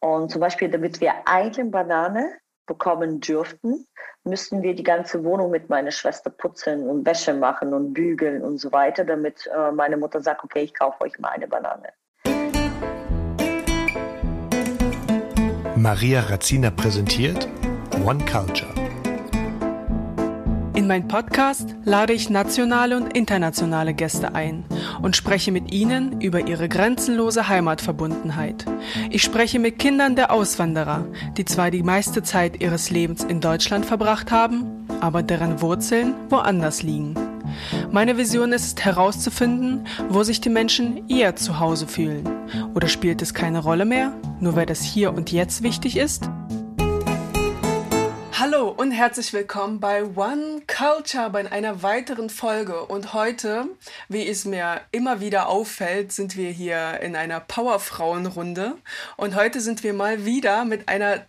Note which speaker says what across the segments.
Speaker 1: Und zum Beispiel, damit wir eine Banane bekommen dürften, müssten wir die ganze Wohnung mit meiner Schwester putzen und Wäsche machen und bügeln und so weiter, damit äh, meine Mutter sagt, okay, ich kaufe euch mal eine Banane.
Speaker 2: Maria Razzina präsentiert One Culture.
Speaker 3: In meinem Podcast lade ich nationale und internationale Gäste ein und spreche mit ihnen über ihre grenzenlose Heimatverbundenheit. Ich spreche mit Kindern der Auswanderer, die zwar die meiste Zeit ihres Lebens in Deutschland verbracht haben, aber deren Wurzeln woanders liegen. Meine Vision ist es herauszufinden, wo sich die Menschen eher zu Hause fühlen. Oder spielt es keine Rolle mehr, nur weil das hier und jetzt wichtig ist? Hallo und herzlich willkommen bei One Culture bei einer weiteren Folge. Und heute, wie es mir immer wieder auffällt, sind wir hier in einer Powerfrauenrunde. Und heute sind wir mal wieder mit einer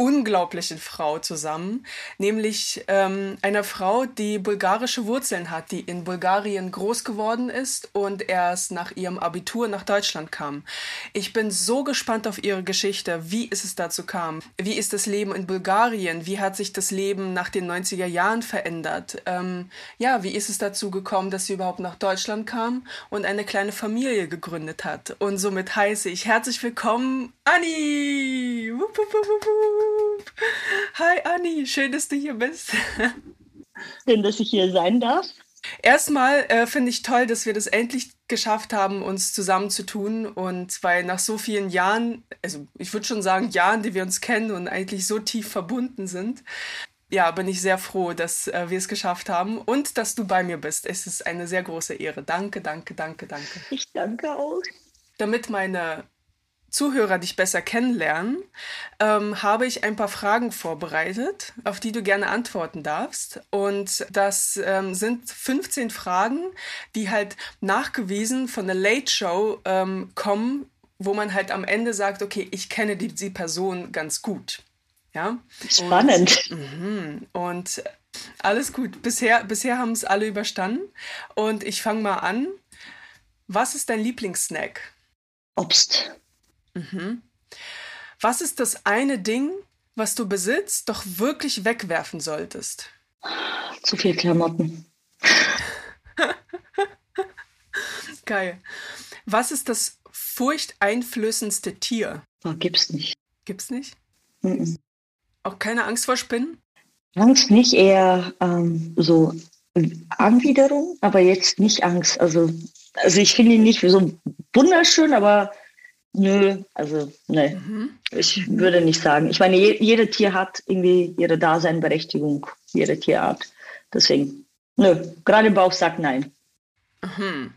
Speaker 3: unglaublichen Frau zusammen, nämlich ähm, einer Frau, die bulgarische Wurzeln hat, die in Bulgarien groß geworden ist und erst nach ihrem Abitur nach Deutschland kam. Ich bin so gespannt auf ihre Geschichte, wie es dazu kam, wie ist das Leben in Bulgarien, wie hat sich das Leben nach den 90er Jahren verändert, ähm, ja, wie ist es dazu gekommen, dass sie überhaupt nach Deutschland kam und eine kleine Familie gegründet hat. Und somit heiße ich herzlich willkommen, Anni! Wupp, wupp, wupp, Hi Anni, schön, dass du hier bist.
Speaker 1: Schön, dass ich hier sein darf.
Speaker 3: Erstmal äh, finde ich toll, dass wir das endlich geschafft haben, uns zusammenzutun. Und weil nach so vielen Jahren, also ich würde schon sagen Jahren, die wir uns kennen und eigentlich so tief verbunden sind, ja, bin ich sehr froh, dass äh, wir es geschafft haben und dass du bei mir bist. Es ist eine sehr große Ehre. Danke, danke, danke, danke.
Speaker 1: Ich danke auch.
Speaker 3: Damit meine Zuhörer dich besser kennenlernen, ähm, habe ich ein paar Fragen vorbereitet, auf die du gerne antworten darfst. Und das ähm, sind 15 Fragen, die halt nachgewiesen von der Late Show ähm, kommen, wo man halt am Ende sagt, okay, ich kenne die, die Person ganz gut. Ja?
Speaker 1: Spannend.
Speaker 3: Und, mh, und alles gut. Bisher, bisher haben es alle überstanden. Und ich fange mal an. Was ist dein Lieblingssnack?
Speaker 1: Obst.
Speaker 3: Mhm. Was ist das eine Ding, was du besitzt, doch wirklich wegwerfen solltest?
Speaker 1: Zu viel Klamotten.
Speaker 3: Geil. Was ist das furchteinflößendste Tier?
Speaker 1: Oh, gibt's nicht.
Speaker 3: Gibt's nicht?
Speaker 1: Mhm.
Speaker 3: Auch keine Angst vor Spinnen?
Speaker 1: Angst nicht, eher ähm, so Anwiderung, aber jetzt nicht Angst. Also, also ich finde ihn nicht so wunderschön, aber Nö, also ne. Mhm. Ich würde nicht sagen. Ich meine, je, jede Tier hat irgendwie ihre Daseinberechtigung, jede Tierart. Deswegen, nö, gerade im Bauch sagt nein.
Speaker 3: Mhm.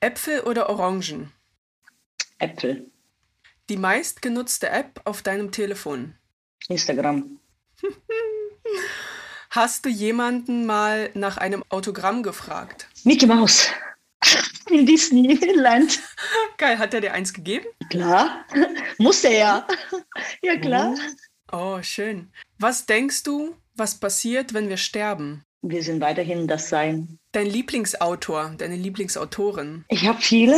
Speaker 3: Äpfel oder Orangen?
Speaker 1: Äpfel.
Speaker 3: Die meistgenutzte App auf deinem Telefon?
Speaker 1: Instagram.
Speaker 3: Hast du jemanden mal nach einem Autogramm gefragt?
Speaker 1: Mickey Maus in Disneyland.
Speaker 3: Geil, hat er dir eins gegeben?
Speaker 1: Klar, muss er ja. Ja, klar.
Speaker 3: Oh. oh, schön. Was denkst du, was passiert, wenn wir sterben?
Speaker 1: Wir sind weiterhin das Sein.
Speaker 3: Dein Lieblingsautor, deine Lieblingsautorin?
Speaker 1: Ich habe viele,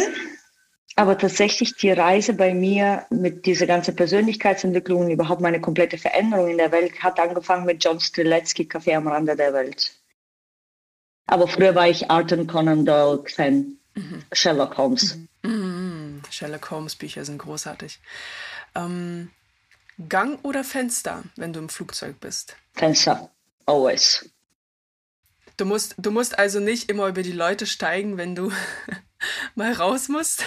Speaker 1: aber tatsächlich die Reise bei mir mit dieser ganzen Persönlichkeitsentwicklung und überhaupt meine komplette Veränderung in der Welt hat angefangen mit John Streletsky, Café am Rande der Welt. Aber früher war ich Arthur Conan Doyle Fan. Mhm. Sherlock Holmes.
Speaker 3: Mhm. Mhm. Sherlock Holmes Bücher sind großartig. Ähm, Gang oder Fenster, wenn du im Flugzeug bist?
Speaker 1: Fenster, always.
Speaker 3: Du musst, du musst also nicht immer über die Leute steigen, wenn du mal raus musst.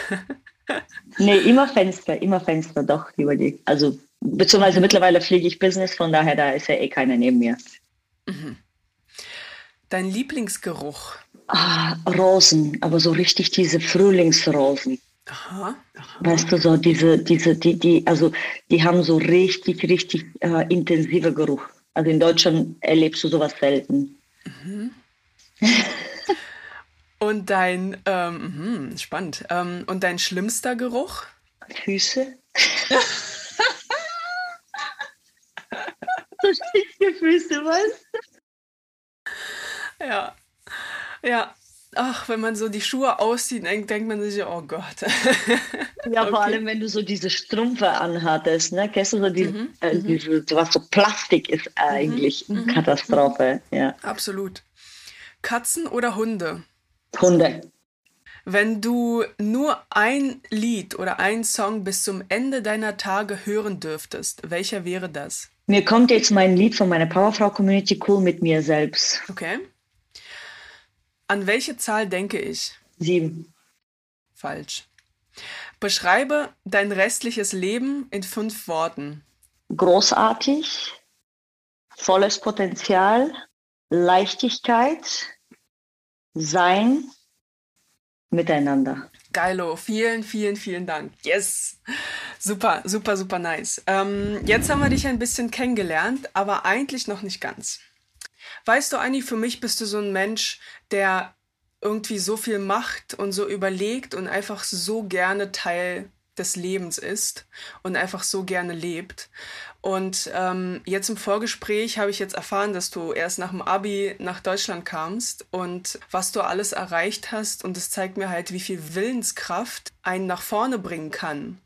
Speaker 1: nee, immer Fenster, immer Fenster, doch, über die. Also, beziehungsweise mittlerweile fliege ich Business, von daher, da ist ja eh keiner neben mir. Mhm.
Speaker 3: Dein Lieblingsgeruch?
Speaker 1: Ah, Rosen, aber so richtig diese Frühlingsrosen. Aha, aha. Weißt du, so diese, diese, die, die, also die haben so richtig, richtig äh, intensive Geruch. Also in Deutschland erlebst du sowas selten. Mhm.
Speaker 3: und dein, ähm, mh, spannend. Ähm, und dein schlimmster Geruch?
Speaker 1: Füße. so stinkige Füße, was?
Speaker 3: Ja. Ja. ach, wenn man so die Schuhe auszieht, denkt, denkt man sich, oh Gott.
Speaker 1: ja, vor allem, wenn du so diese Strümpfe anhattest, ne? Kennst du so die, mhm. äh, mhm. diese, was so Plastik ist eigentlich mhm. mhm. Katastrophe, ja.
Speaker 3: Absolut. Katzen oder Hunde?
Speaker 1: Hunde.
Speaker 3: Wenn du nur ein Lied oder ein Song bis zum Ende deiner Tage hören dürftest, welcher wäre das?
Speaker 1: Mir kommt jetzt mein Lied von meiner Powerfrau Community Cool mit mir selbst.
Speaker 3: Okay. An welche Zahl denke ich?
Speaker 1: Sieben.
Speaker 3: Falsch. Beschreibe dein restliches Leben in fünf Worten.
Speaker 1: Großartig, volles Potenzial, Leichtigkeit, Sein, Miteinander.
Speaker 3: Geilo, vielen, vielen, vielen Dank. Yes! Super, super, super nice. Ähm, jetzt haben wir dich ein bisschen kennengelernt, aber eigentlich noch nicht ganz. Weißt du, Anni, für mich bist du so ein Mensch, der irgendwie so viel macht und so überlegt und einfach so gerne Teil des Lebens ist und einfach so gerne lebt. Und ähm, jetzt im Vorgespräch habe ich jetzt erfahren, dass du erst nach dem Abi nach Deutschland kamst und was du alles erreicht hast. Und es zeigt mir halt, wie viel Willenskraft einen nach vorne bringen kann.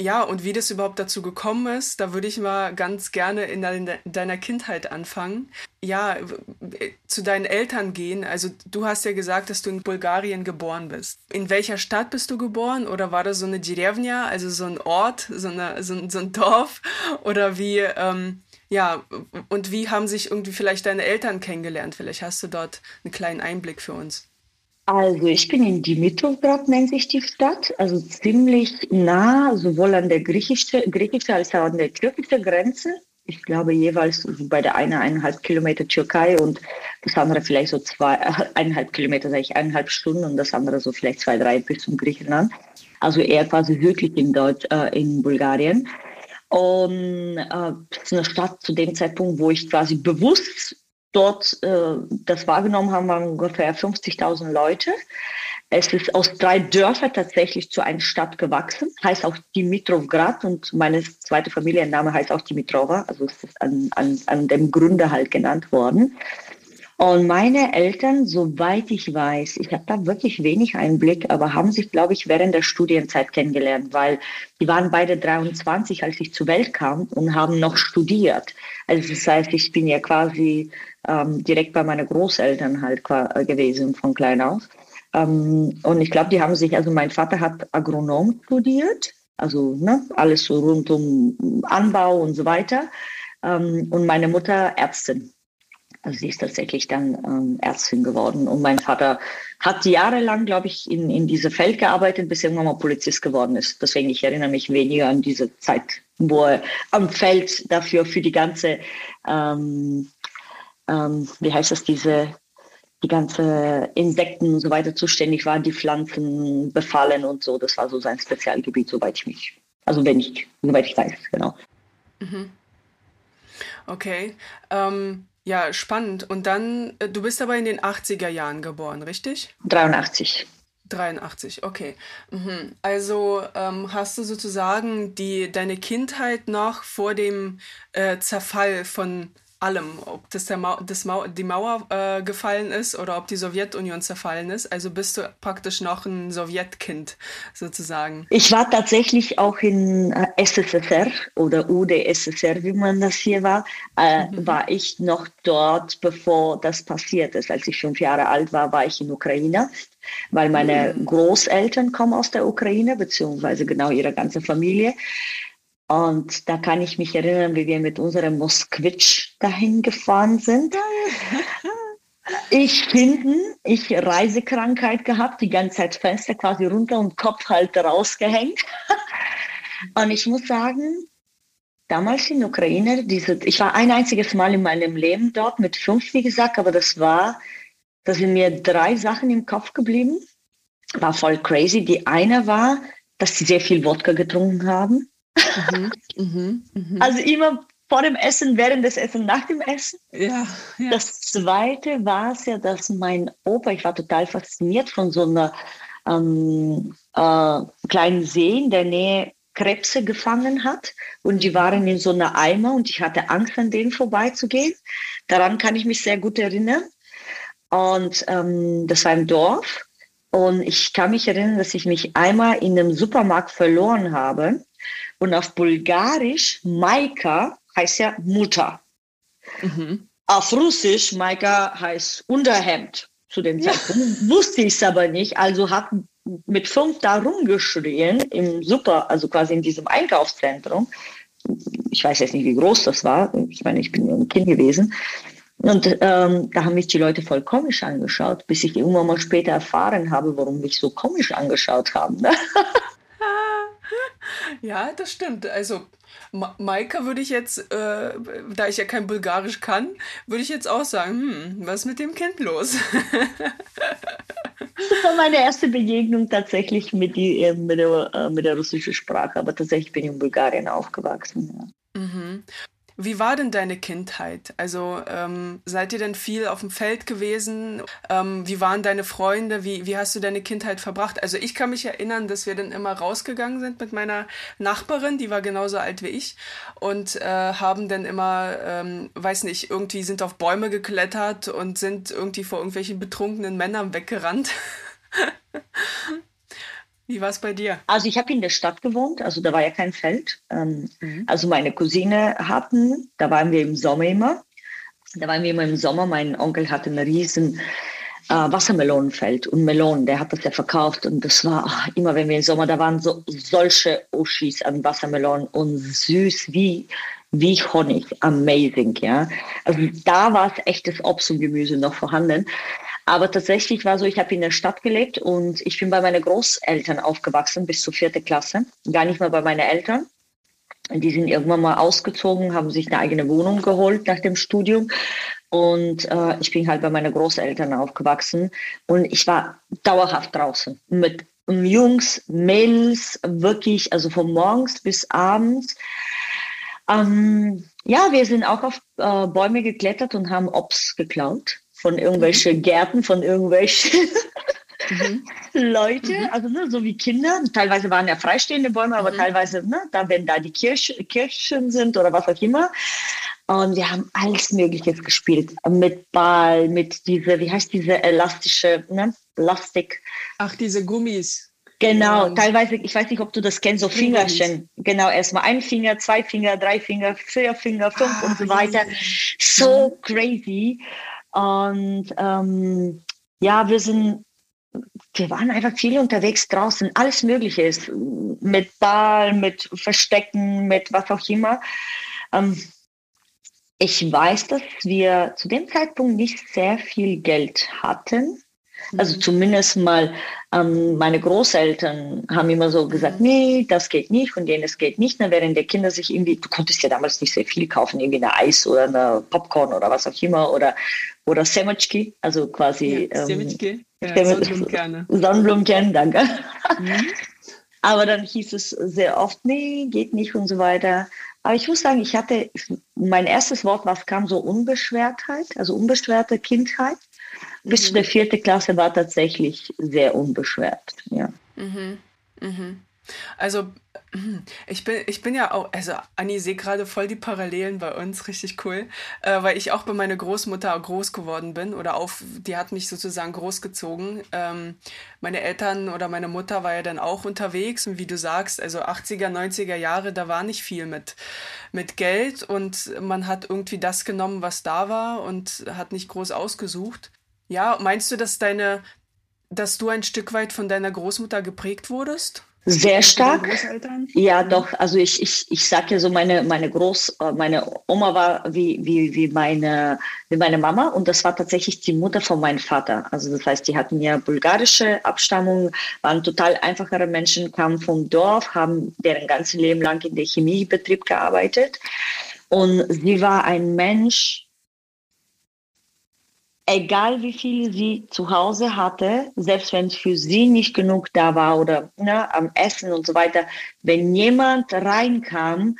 Speaker 3: Ja, und wie das überhaupt dazu gekommen ist, da würde ich mal ganz gerne in deiner Kindheit anfangen. Ja, zu deinen Eltern gehen. Also du hast ja gesagt, dass du in Bulgarien geboren bist. In welcher Stadt bist du geboren? Oder war das so eine Djerevnia, also so ein Ort, so, eine, so, so ein Dorf? Oder wie, ähm, ja, und wie haben sich irgendwie vielleicht deine Eltern kennengelernt? Vielleicht hast du dort einen kleinen Einblick für uns.
Speaker 1: Also ich bin in Dimitrovgrad, nennt sich die Stadt, also ziemlich nah, sowohl an der griechische, griechische als auch an der türkischen Grenze. Ich glaube jeweils bei der einen eineinhalb Kilometer Türkei und das andere vielleicht so zwei, eineinhalb Kilometer, sage ich, eineinhalb Stunden und das andere so vielleicht zwei, drei bis zum Griechenland. Also eher quasi südlich in Deutsch, äh, in Bulgarien. Und äh, das ist eine Stadt zu dem Zeitpunkt, wo ich quasi bewusst dort äh, das wahrgenommen haben, waren ungefähr 50.000 Leute. Es ist aus drei Dörfern tatsächlich zu einer Stadt gewachsen, heißt auch Dimitrovgrad und meine zweite Familienname heißt auch Dimitrova, also es ist an, an, an dem Gründer halt genannt worden. Und meine Eltern, soweit ich weiß, ich habe da wirklich wenig Einblick, aber haben sich, glaube ich, während der Studienzeit kennengelernt, weil die waren beide 23, als ich zur Welt kam und haben noch studiert. Also das heißt, ich bin ja quasi ähm, direkt bei meinen Großeltern halt äh, gewesen von klein aus. Ähm, und ich glaube, die haben sich, also mein Vater hat Agronom studiert, also ne, alles so rund um Anbau und so weiter. Ähm, und meine Mutter Ärztin. Also sie ist tatsächlich dann ähm, Ärztin geworden. Und mein Vater hat jahrelang, glaube ich, in, in diesem Feld gearbeitet, bis er irgendwann mal Polizist geworden ist. Deswegen, ich erinnere mich weniger an diese Zeit, wo er am Feld dafür für die ganze ähm, ähm, wie heißt das, diese, die ganze Insekten und so weiter zuständig war, die Pflanzen befallen und so. Das war so sein Spezialgebiet, soweit ich mich, also wenn ich, soweit ich weiß, genau.
Speaker 3: Mhm. Okay. Ähm, ja, spannend. Und dann, äh, du bist aber in den 80er Jahren geboren, richtig?
Speaker 1: 83.
Speaker 3: 83, okay. Mhm. Also ähm, hast du sozusagen die, deine Kindheit noch vor dem äh, Zerfall von allem, ob das, der Mau das Mau die Mauer äh, gefallen ist oder ob die Sowjetunion zerfallen ist. Also bist du praktisch noch ein Sowjetkind sozusagen.
Speaker 1: Ich war tatsächlich auch in äh, SSSR oder UdSSR, wie man das hier war, äh, mhm. war ich noch dort, bevor das passiert ist. Als ich fünf Jahre alt war, war ich in Ukraine weil meine mhm. Großeltern kommen aus der Ukraine, beziehungsweise genau ihre ganze Familie. Und da kann ich mich erinnern, wie wir mit unserem Mosquitsch dahin gefahren sind. Ich hinten, ich Reisekrankheit gehabt, die ganze Zeit Fenster quasi runter und Kopf halt rausgehängt. Und ich muss sagen, damals in Ukraine, diese, ich war ein einziges Mal in meinem Leben dort mit fünf, wie gesagt, aber das war, da sind mir drei Sachen im Kopf geblieben. War voll crazy. Die eine war, dass sie sehr viel Wodka getrunken haben. Mhm, mhm, mhm. Also immer vor dem Essen, während des Essen, nach dem Essen.
Speaker 3: Ja,
Speaker 1: ja. Das zweite war es ja, dass mein Opa, ich war total fasziniert von so einer ähm, äh, kleinen See in der Nähe Krebse gefangen hat und die waren in so einer Eimer und ich hatte Angst, an denen vorbeizugehen. Daran kann ich mich sehr gut erinnern. Und ähm, das war im Dorf. Und ich kann mich erinnern, dass ich mich einmal in einem Supermarkt verloren habe. Und auf Bulgarisch, Maika heißt ja Mutter. Mhm. Auf Russisch, Maika heißt Unterhemd. Zu dem Zeitpunkt ja. wusste ich es aber nicht. Also habe mit fünf da rumgeschrien im Super, also quasi in diesem Einkaufszentrum. Ich weiß jetzt nicht, wie groß das war. Ich meine, ich bin nur ein Kind gewesen. Und ähm, da haben mich die Leute voll komisch angeschaut, bis ich irgendwann mal später erfahren habe, warum mich so komisch angeschaut haben. Ne?
Speaker 3: ja, das stimmt. Also Ma Maika würde ich jetzt, äh, da ich ja kein Bulgarisch kann, würde ich jetzt auch sagen, hm, was ist mit dem Kind los?
Speaker 1: das war meine erste Begegnung tatsächlich mit, die, äh, mit, der, äh, mit der russischen Sprache, aber tatsächlich bin ich in Bulgarien aufgewachsen. Ja.
Speaker 3: Mhm. Wie war denn deine Kindheit? Also ähm, seid ihr denn viel auf dem Feld gewesen? Ähm, wie waren deine Freunde? Wie, wie hast du deine Kindheit verbracht? Also ich kann mich erinnern, dass wir dann immer rausgegangen sind mit meiner Nachbarin, die war genauso alt wie ich und äh, haben dann immer, ähm, weiß nicht, irgendwie sind auf Bäume geklettert und sind irgendwie vor irgendwelchen betrunkenen Männern weggerannt. Wie war es bei dir?
Speaker 1: Also ich habe in der Stadt gewohnt, also da war ja kein Feld. Ähm, mhm. Also meine Cousine hatten, da waren wir im Sommer immer. Da waren wir immer im Sommer. Mein Onkel hatte ein riesen äh, Wassermelonenfeld und Melonen, der hat das ja verkauft und das war ach, immer, wenn wir im Sommer, da waren so solche Oschis an Wassermelonen und süß wie wie Honig, amazing, ja. Also da war es echtes Obst und Gemüse noch vorhanden. Aber tatsächlich war so, ich habe in der Stadt gelebt und ich bin bei meinen Großeltern aufgewachsen bis zur vierten Klasse. Gar nicht mehr bei meinen Eltern. Die sind irgendwann mal ausgezogen, haben sich eine eigene Wohnung geholt nach dem Studium. Und äh, ich bin halt bei meinen Großeltern aufgewachsen. Und ich war dauerhaft draußen mit Jungs, Mädels, wirklich, also von morgens bis abends. Ähm, ja, wir sind auch auf äh, Bäume geklettert und haben Obst geklaut von irgendwelchen mhm. Gärten, von irgendwelchen mhm. Leute, mhm. also ne, so wie Kinder. Teilweise waren ja freistehende Bäume, aber mhm. teilweise, ne, da wenn da die Kirche, Kirchen sind oder was auch immer. Und wir haben alles Mögliche gespielt. Mit Ball, mit diese, wie heißt diese elastische, ne? Plastik.
Speaker 3: Ach, diese Gummis.
Speaker 1: Genau, ja. teilweise, ich weiß nicht, ob du das kennst, so Fingerchen. Genau, erstmal ein Finger, zwei Finger, drei Finger, vier Finger, fünf ah, und so weiter. So crazy. Und ähm, ja, wir sind, wir waren einfach viel unterwegs draußen, alles Mögliche ist, mit Ball, mit Verstecken, mit was auch immer. Ähm, ich weiß, dass wir zu dem Zeitpunkt nicht sehr viel Geld hatten. Also mhm. zumindest mal ähm, meine Großeltern haben immer so gesagt, mhm. nee, das geht nicht und jenes geht nicht. Dann während der Kinder sich irgendwie, du konntest ja damals nicht sehr viel kaufen, irgendwie eine Eis oder eine Popcorn oder was auch immer oder oder Semetschki, also quasi
Speaker 3: ja. Ähm, ja, Sonnenblumenkerne.
Speaker 1: Sonnenblumenkerne, danke. Mhm. Aber dann hieß es sehr oft, nee, geht nicht und so weiter. Aber ich muss sagen, ich hatte, mein erstes Wort, was kam, so Unbeschwertheit, also unbeschwerte Kindheit. Bis zu der vierten Klasse war tatsächlich sehr unbeschwert, ja.
Speaker 3: Mhm. Mhm. Also, ich bin, ich bin ja auch, also Anni, sehe gerade voll die Parallelen bei uns, richtig cool, äh, weil ich auch bei meiner Großmutter groß geworden bin oder auf, die hat mich sozusagen großgezogen. Ähm, meine Eltern oder meine Mutter war ja dann auch unterwegs und wie du sagst, also 80er, 90er Jahre, da war nicht viel mit, mit Geld und man hat irgendwie das genommen, was da war und hat nicht groß ausgesucht. Ja, meinst du, dass deine, dass du ein Stück weit von deiner Großmutter geprägt wurdest?
Speaker 1: Sehr stark. Ja, doch. Also ich, ich, ich sage ja so, meine, meine Groß, äh, meine Oma war wie, wie, wie, meine, wie meine Mama und das war tatsächlich die Mutter von meinem Vater. Also das heißt, die hatten ja bulgarische Abstammung, waren total einfachere Menschen, kamen vom Dorf, haben deren ganzes Leben lang in der Chemiebetrieb gearbeitet. Und sie war ein Mensch, egal wie viel sie zu Hause hatte, selbst wenn es für sie nicht genug da war oder ne, am Essen und so weiter, wenn jemand reinkam,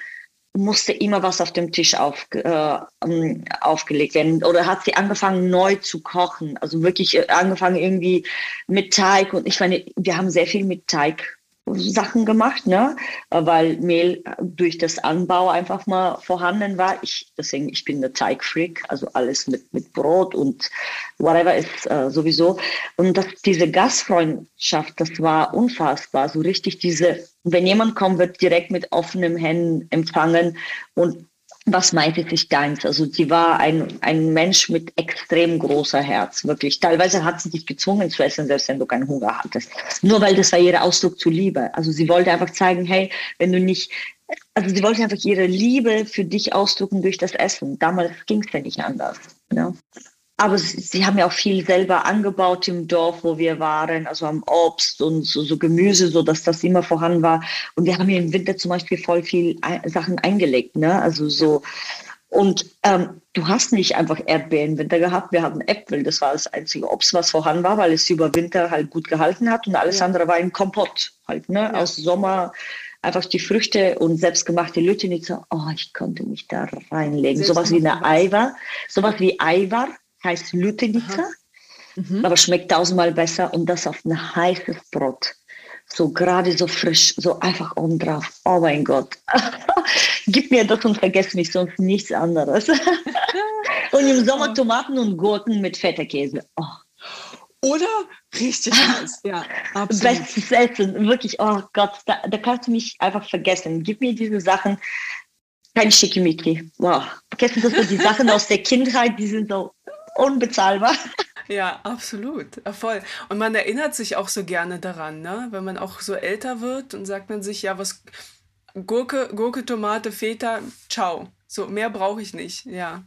Speaker 1: musste immer was auf dem Tisch auf, äh, ähm, aufgelegt werden. Oder hat sie angefangen neu zu kochen, also wirklich äh, angefangen irgendwie mit Teig. Und ich meine, wir haben sehr viel mit Teig Sachen gemacht, ne? weil Mehl durch das Anbau einfach mal vorhanden war. Ich, deswegen, ich bin eine Teigfreak, also alles mit, mit Brot und whatever ist äh, sowieso. Und das, diese Gastfreundschaft, das war unfassbar. So richtig diese, wenn jemand kommt, wird direkt mit offenen Händen empfangen und was meinte sich deins? Also sie war ein, ein Mensch mit extrem großer Herz, wirklich. Teilweise hat sie dich gezwungen zu essen, selbst wenn du keinen Hunger hattest. Nur weil das war ihr Ausdruck zu Liebe. Also sie wollte einfach zeigen, hey, wenn du nicht, also sie wollte einfach ihre Liebe für dich ausdrücken durch das Essen. Damals ging es ja nicht anders. Ne? Aber sie, sie, haben ja auch viel selber angebaut im Dorf, wo wir waren, also am Obst und so, so, Gemüse, so dass das immer vorhanden war. Und wir haben hier im Winter zum Beispiel voll viel Sachen eingelegt, ne? Also so. Und ähm, du hast nicht einfach Erdbeeren im Winter gehabt, wir hatten Äpfel. Das war das einzige Obst, was vorhanden war, weil es über Winter halt gut gehalten hat und alles ja. andere war ein Kompott halt, ne? Ja. Aus Sommer einfach die Früchte und selbstgemachte Lüttenitzer. Oh, ich konnte mich da reinlegen. Sowas wie eine Eiwar, sowas wie Eiwar heißt Lütenica, mhm. aber schmeckt tausendmal besser und das auf ein heißes Brot. So gerade so frisch, so einfach oben drauf. Oh mein Gott. Gib mir das und vergess mich, sonst nichts anderes. und im Sommer Tomaten und Gurken mit Feta-Käse. Oh.
Speaker 3: Oder? Richtig nice, ja.
Speaker 1: Absolut. Bestes Essen, wirklich, oh Gott, da, da kannst du mich einfach vergessen. Gib mir diese Sachen, kein Schickimicki. Wow. Kennst du das so, die Sachen aus der Kindheit, die sind so unbezahlbar.
Speaker 3: Ja, absolut. Voll. Und man erinnert sich auch so gerne daran, ne? Wenn man auch so älter wird und sagt man sich, ja, was Gurke, Gurke, Tomate, Feta, ciao. So, mehr brauche ich nicht. Ja.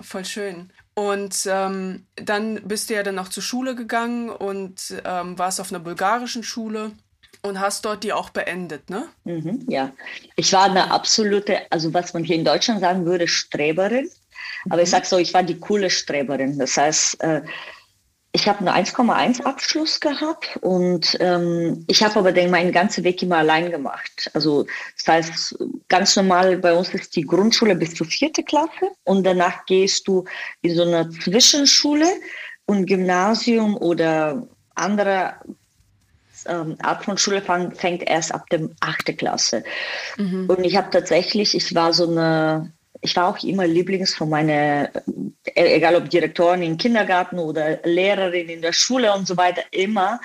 Speaker 3: Voll schön. Und ähm, dann bist du ja dann auch zur Schule gegangen und ähm, warst auf einer bulgarischen Schule und hast dort die auch beendet, ne?
Speaker 1: Mhm, ja. Ich war eine absolute, also was man hier in Deutschland sagen würde, Streberin. Aber ich mhm. sage so, ich war die coole Streberin. Das heißt, äh, ich habe einen 1,1 Abschluss gehabt und ähm, ich habe aber den meinen ganzen Weg immer allein gemacht. Also das heißt, ganz normal bei uns ist die Grundschule bis zur vierte Klasse und danach gehst du in so eine Zwischenschule und Gymnasium oder andere ähm, Art von Schule fang, fängt erst ab dem achte Klasse. Mhm. Und ich habe tatsächlich, ich war so eine ich war auch immer Lieblings von meiner, äh, egal ob Direktorin im Kindergarten oder Lehrerin in der Schule und so weiter, immer.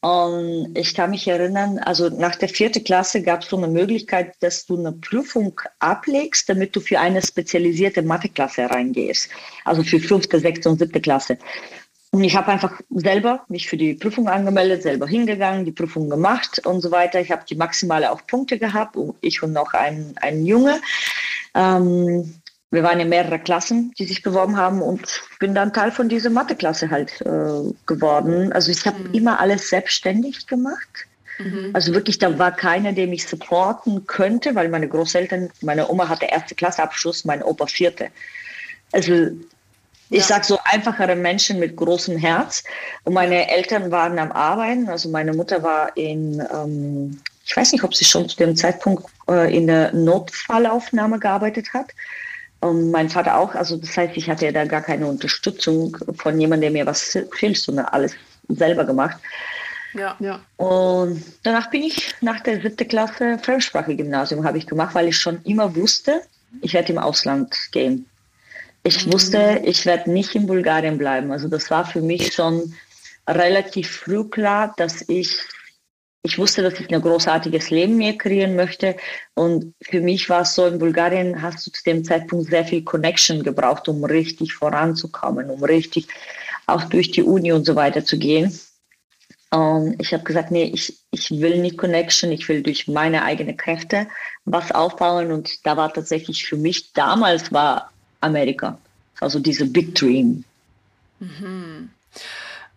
Speaker 1: Und ich kann mich erinnern, also nach der vierten Klasse gab es so eine Möglichkeit, dass du eine Prüfung ablegst, damit du für eine spezialisierte Matheklasse reingehst. Also für fünfte, sechste und siebte Klasse. Und ich habe einfach selber mich für die Prüfung angemeldet, selber hingegangen, die Prüfung gemacht und so weiter. Ich habe die maximale auch Punkte gehabt, ich und noch ein, ein Junge. Ähm, wir waren in mehrere Klassen, die sich beworben haben und bin dann Teil von dieser Matheklasse halt äh, geworden. Also ich habe mhm. immer alles selbstständig gemacht. Mhm. Also wirklich, da war keiner, der mich supporten könnte, weil meine Großeltern, meine Oma hatte erste Klasse Abschluss, mein Opa vierte. Also ich ja. sage so einfachere Menschen mit großem Herz. Und meine Eltern waren am Arbeiten. Also meine Mutter war in ähm, ich weiß nicht, ob sie schon zu dem Zeitpunkt äh, in der Notfallaufnahme gearbeitet hat. Und mein Vater auch. Also das heißt, ich hatte ja da gar keine Unterstützung von jemandem, der mir was hilft, sondern alles selber gemacht.
Speaker 3: Ja, ja.
Speaker 1: Und danach bin ich nach der siebten Klasse Fremdsprache-Gymnasium habe ich gemacht, weil ich schon immer wusste, ich werde im Ausland gehen. Ich mhm. wusste, ich werde nicht in Bulgarien bleiben. Also das war für mich schon relativ früh klar, dass ich ich wusste, dass ich ein großartiges Leben mir kreieren möchte. Und für mich war es so, in Bulgarien hast du zu dem Zeitpunkt sehr viel Connection gebraucht, um richtig voranzukommen, um richtig auch durch die Uni und so weiter zu gehen. Und ich habe gesagt, nee, ich, ich will nicht Connection, ich will durch meine eigenen Kräfte was aufbauen. Und da war tatsächlich für mich damals war Amerika, also diese Big Dream.
Speaker 3: Mhm.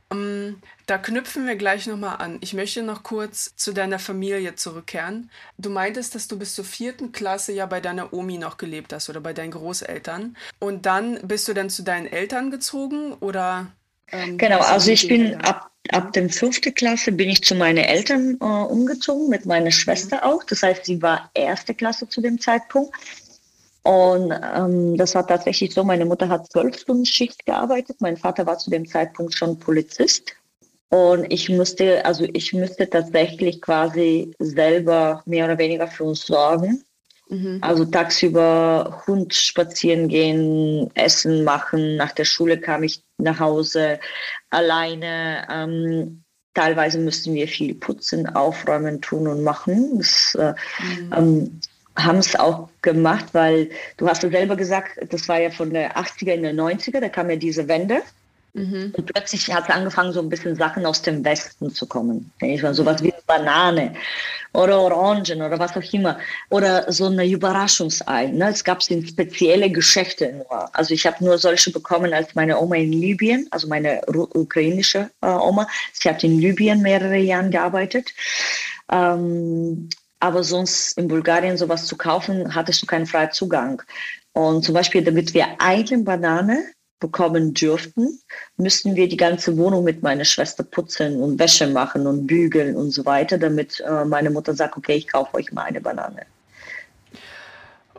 Speaker 3: Um, da knüpfen wir gleich nochmal an. Ich möchte noch kurz zu deiner Familie zurückkehren. Du meintest, dass du bis zur vierten Klasse ja bei deiner Omi noch gelebt hast oder bei deinen Großeltern. Und dann bist du dann zu deinen Eltern gezogen oder?
Speaker 1: Ähm, genau, also ich bin ab, ab der fünften Klasse bin ich zu meinen Eltern äh, umgezogen, mit meiner Schwester auch. Das heißt, sie war erste Klasse zu dem Zeitpunkt. Und ähm, das war tatsächlich so, meine Mutter hat zwölf Stunden Schicht gearbeitet, mein Vater war zu dem Zeitpunkt schon Polizist Und ich musste, also ich müsste tatsächlich quasi selber mehr oder weniger für uns sorgen. Mhm. Also tagsüber Hund spazieren gehen, Essen machen. Nach der Schule kam ich nach Hause alleine. Ähm, teilweise mussten wir viel putzen, aufräumen, tun und machen. Das, äh, mhm. ähm, haben es auch gemacht, weil du hast ja selber gesagt, das war ja von der 80er in der 90er, da kam ja diese Wende. Mhm. Und plötzlich hat es angefangen, so ein bisschen Sachen aus dem Westen zu kommen. Ich meine, sowas wie Banane oder Orangen oder was auch immer. Oder so eine Überraschungsei. Ne? Es gab spezielle Geschäfte nur. Also ich habe nur solche bekommen, als meine Oma in Libyen, also meine ukrainische äh, Oma, sie hat in Libyen mehrere Jahre gearbeitet. Ähm, aber sonst in Bulgarien sowas zu kaufen, hattest du keinen freien Zugang. Und zum Beispiel, damit wir eine Banane bekommen dürften, müssten wir die ganze Wohnung mit meiner Schwester putzen und Wäsche machen und bügeln und so weiter, damit äh, meine Mutter sagt, okay, ich kaufe euch mal eine Banane.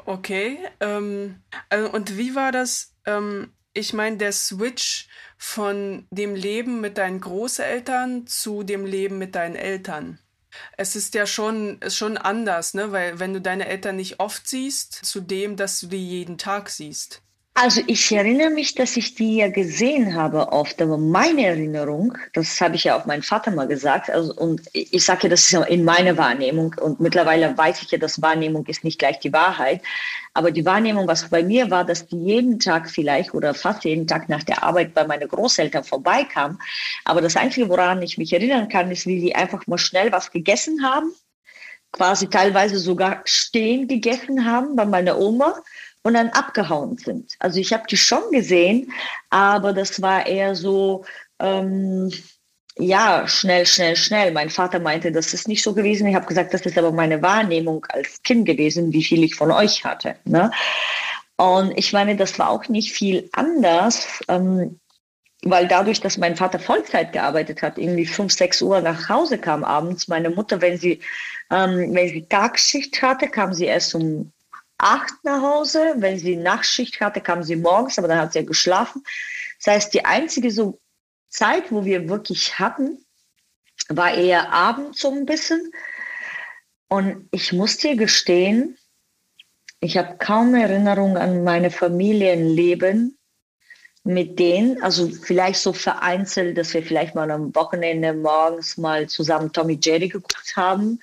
Speaker 3: Okay, ähm, also und wie war das? Ähm, ich meine, der Switch von dem Leben mit deinen Großeltern zu dem Leben mit deinen Eltern. Es ist ja schon, ist schon anders, ne? Weil wenn du deine Eltern nicht oft siehst, zu dem, dass du die jeden Tag siehst.
Speaker 1: Also ich erinnere mich, dass ich die ja gesehen habe oft, aber meine Erinnerung, das habe ich ja auch meinem Vater mal gesagt, also, und ich sage ja, das ist ja in meiner Wahrnehmung und mittlerweile weiß ich ja, dass Wahrnehmung ist nicht gleich die Wahrheit, aber die Wahrnehmung, was bei mir war, dass die jeden Tag vielleicht oder fast jeden Tag nach der Arbeit bei meinen Großeltern vorbeikam, aber das Einzige, woran ich mich erinnern kann, ist, wie die einfach mal schnell was gegessen haben, quasi teilweise sogar stehen gegessen haben bei meiner Oma und dann abgehauen sind. Also ich habe die schon gesehen, aber das war eher so, ähm, ja, schnell, schnell, schnell. Mein Vater meinte, das ist nicht so gewesen. Ich habe gesagt, das ist aber meine Wahrnehmung als Kind gewesen, wie viel ich von euch hatte. Ne? Und ich meine, das war auch nicht viel anders. Ähm, weil dadurch, dass mein Vater Vollzeit gearbeitet hat, irgendwie fünf, sechs Uhr nach Hause kam abends, meine Mutter, wenn sie, ähm, wenn sie Tagschicht hatte, kam sie erst um acht nach Hause. Wenn sie Nachtschicht hatte, kam sie morgens, aber dann hat sie ja geschlafen. Das heißt, die einzige so Zeit, wo wir wirklich hatten, war eher abends so ein bisschen. Und ich muss dir gestehen, ich habe kaum Erinnerung an meine Familienleben mit denen, also vielleicht so vereinzelt, dass wir vielleicht mal am Wochenende morgens mal zusammen Tommy Jerry geguckt haben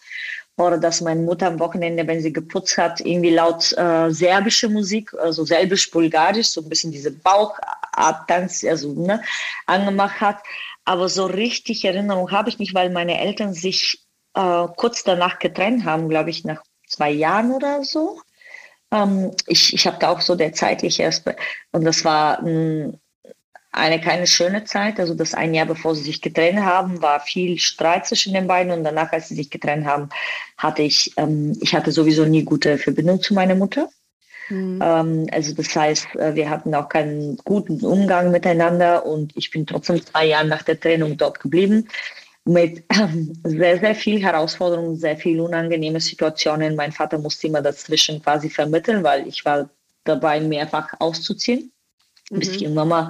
Speaker 1: oder dass meine Mutter am Wochenende, wenn sie geputzt hat, irgendwie laut äh, serbische Musik, also serbisch-bulgarisch, so ein bisschen diese Bauchart-Tanz, also, ne, angemacht hat. Aber so richtig Erinnerung habe ich nicht, weil meine Eltern sich äh, kurz danach getrennt haben, glaube ich, nach zwei Jahren oder so. Ähm, ich ich habe da auch so der zeitliche Aspekt. Und das war ein eine keine schöne Zeit. Also das ein Jahr bevor sie sich getrennt haben, war viel Streit zwischen den beiden und danach, als sie sich getrennt haben, hatte ich, ähm, ich hatte sowieso nie gute Verbindung zu meiner Mutter. Mhm. Ähm, also das heißt, äh, wir hatten auch keinen guten Umgang miteinander und ich bin trotzdem zwei Jahre nach der Trennung dort geblieben mit sehr, sehr viel Herausforderungen, sehr viel unangenehme Situationen. Mein Vater musste immer dazwischen quasi vermitteln, weil ich war dabei, mehrfach auszuziehen, mhm. bis ich irgendwann mal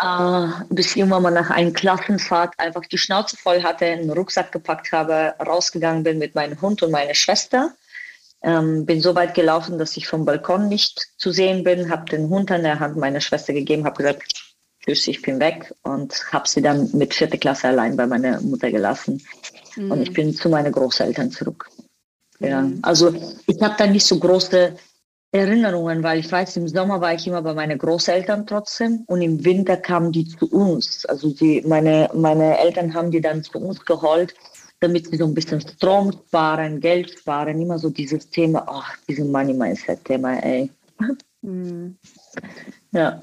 Speaker 1: äh, bis ich irgendwann mal nach einer Klassenfahrt einfach die Schnauze voll hatte, einen Rucksack gepackt habe, rausgegangen bin mit meinem Hund und meiner Schwester. Ähm, bin so weit gelaufen, dass ich vom Balkon nicht zu sehen bin, habe den Hund an der Hand meiner Schwester gegeben, habe gesagt, tschüss, ich bin weg und habe sie dann mit vierte Klasse allein bei meiner Mutter gelassen. Mhm. Und ich bin zu meinen Großeltern zurück. Ja, mhm. also ich habe da nicht so große Erinnerungen, weil ich weiß, im Sommer war ich immer bei meinen Großeltern trotzdem und im Winter kamen die zu uns. Also die, meine, meine Eltern haben die dann zu uns geholt, damit sie so ein bisschen Strom sparen, Geld sparen, immer so dieses Thema, ach, dieses Money Mindset Thema, ey. Mhm. Ja.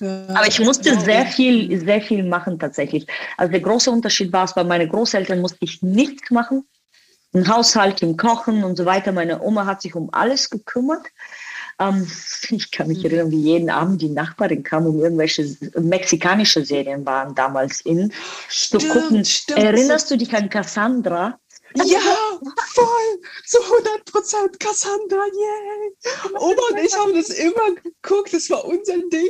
Speaker 1: Aber ich musste sehr viel, sehr viel machen tatsächlich. Also der große Unterschied war es, bei meinen Großeltern musste ich nichts machen. Ein Haushalt, im Kochen und so weiter. Meine Oma hat sich um alles gekümmert. Ähm, ich kann mich erinnern, wie jeden Abend die Nachbarin kam, um irgendwelche mexikanische Serien waren damals in zu gucken. Stimmt. Erinnerst du dich an Cassandra?
Speaker 3: Ja, voll, zu 100 Prozent Cassandra, yay. Oma und ich haben das immer geguckt, das war unser Ding.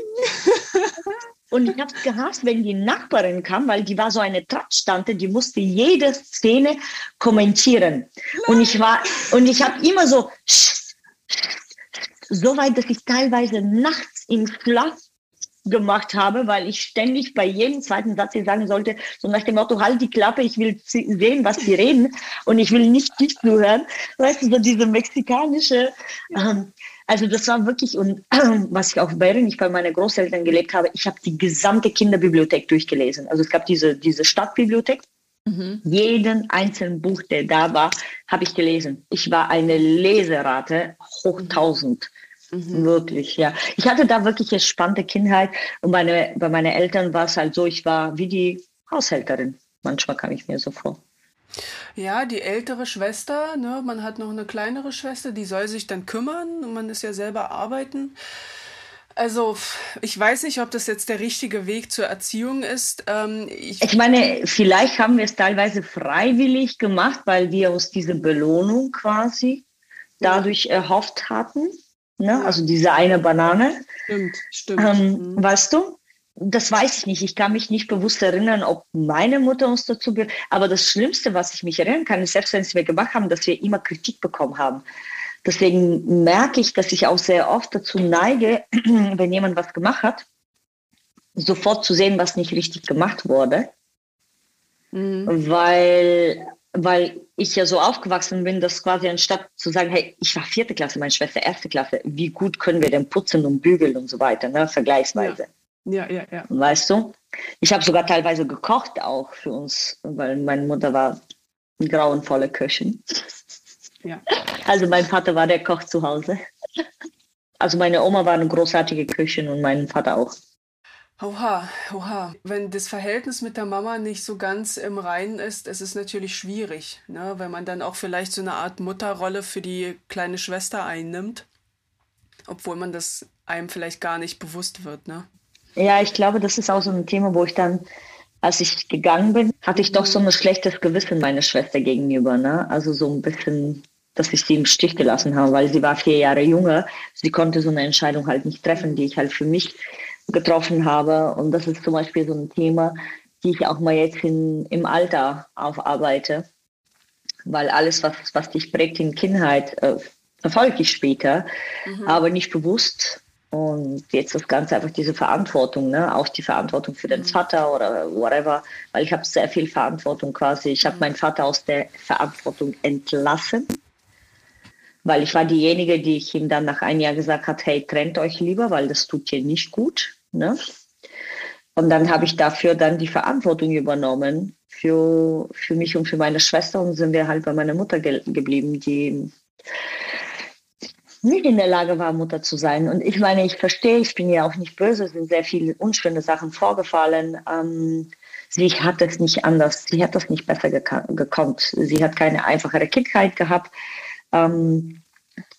Speaker 1: Und ich habe es gehasst, wenn die Nachbarin kam, weil die war so eine Tratschtante, die musste jede Szene kommentieren. Und ich war, und ich habe immer so, so weit, dass ich teilweise nachts im Schlaf gemacht habe, weil ich ständig bei jedem zweiten Satz sagen sollte, so nach dem Motto, halt die Klappe, ich will sehen, was die reden und ich will nicht dich zuhören. Weißt du, so diese mexikanische, ähm, also das war wirklich, und was ich auch während ich bei meinen Großeltern gelebt habe, ich habe die gesamte Kinderbibliothek durchgelesen. Also es gab diese, diese Stadtbibliothek. Mhm. Jeden einzelnen Buch, der da war, habe ich gelesen. Ich war eine Leserate hoch 1000. Mhm. Wirklich, ja. Ich hatte da wirklich eine spannende Kindheit und meine, bei meinen Eltern war es halt so, ich war wie die Haushälterin. Manchmal kam ich mir so vor.
Speaker 3: Ja, die ältere Schwester, ne, man hat noch eine kleinere Schwester, die soll sich dann kümmern und man ist ja selber arbeiten. Also, ich weiß nicht, ob das jetzt der richtige Weg zur Erziehung ist.
Speaker 1: Ähm, ich, ich, meine, vielleicht haben wir es teilweise freiwillig gemacht, weil wir uns diese Belohnung quasi dadurch erhofft hatten. Ne? Also diese eine Banane.
Speaker 3: Stimmt, stimmt.
Speaker 1: Ähm, mhm. Weißt du? Das weiß ich nicht. Ich kann mich nicht bewusst erinnern, ob meine Mutter uns dazu. Aber das Schlimmste, was ich mich erinnern kann, ist selbst wenn wir gemacht haben, dass wir immer Kritik bekommen haben. Deswegen merke ich, dass ich auch sehr oft dazu neige, wenn jemand was gemacht hat, sofort zu sehen, was nicht richtig gemacht wurde. Mhm. Weil weil ich ja so aufgewachsen bin, dass quasi anstatt zu sagen, hey, ich war vierte Klasse, meine Schwester erste Klasse, wie gut können wir denn putzen und bügeln und so weiter, ne, vergleichsweise.
Speaker 3: Ja, ja, ja. ja.
Speaker 1: Weißt du? Ich habe sogar teilweise gekocht auch für uns, weil meine Mutter war eine grauenvolle Köchin. Ja. Also mein Vater war der Koch zu Hause. Also meine Oma war eine großartige Köchin und mein Vater auch.
Speaker 3: Oha, oha. Wenn das Verhältnis mit der Mama nicht so ganz im Reinen ist, ist es natürlich schwierig, ne? wenn man dann auch vielleicht so eine Art Mutterrolle für die kleine Schwester einnimmt, obwohl man das einem vielleicht gar nicht bewusst wird. Ne?
Speaker 1: Ja, ich glaube, das ist auch so ein Thema, wo ich dann, als ich gegangen bin, hatte ich doch so ein schlechtes Gewissen meiner Schwester gegenüber. Ne? Also so ein bisschen, dass ich sie im Stich gelassen habe, weil sie war vier Jahre jünger. Sie konnte so eine Entscheidung halt nicht treffen, die ich halt für mich getroffen habe. Und das ist zum Beispiel so ein Thema, die ich auch mal jetzt in, im Alter aufarbeite. Weil alles, was, was dich prägt in Kindheit, äh, verfolge ich später, mhm. aber nicht bewusst. Und jetzt das Ganze einfach diese Verantwortung, ne? auch die Verantwortung für den mhm. Vater oder whatever, weil ich habe sehr viel Verantwortung quasi. Ich habe mhm. meinen Vater aus der Verantwortung entlassen weil ich war diejenige, die ich ihm dann nach einem Jahr gesagt hat, hey, trennt euch lieber, weil das tut dir nicht gut. Ne? Und dann habe ich dafür dann die Verantwortung übernommen für, für mich und für meine Schwester und sind wir halt bei meiner Mutter ge geblieben, die nicht in der Lage war, Mutter zu sein. Und ich meine, ich verstehe, ich bin ja auch nicht böse, es sind sehr viele unschöne Sachen vorgefallen. Ähm, sie hat das nicht anders, sie hat das nicht besser gekonnt. Sie hat keine einfachere Kindheit gehabt, ähm,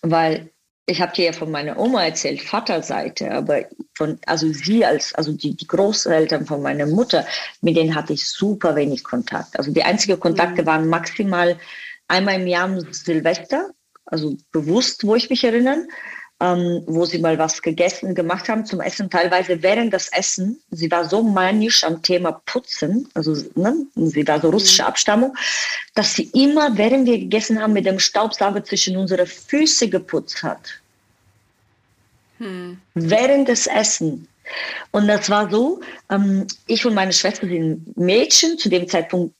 Speaker 1: weil ich habe dir ja von meiner Oma erzählt, Vaterseite, aber von, also sie als, also die, die Großeltern von meiner Mutter, mit denen hatte ich super wenig Kontakt. Also die einzigen Kontakte mhm. waren maximal einmal im Jahr Silvester, also bewusst, wo ich mich erinnere ähm, wo sie mal was gegessen, gemacht haben zum Essen, teilweise während des Essen. Sie war so manisch am Thema Putzen, also ne, sie war so mhm. russische Abstammung, dass sie immer, während wir gegessen haben, mit dem Staubsauger zwischen unsere Füße geputzt hat. Hm. Während des Essen. Und das war so, ähm, ich und meine Schwester sind Mädchen, zu dem Zeitpunkt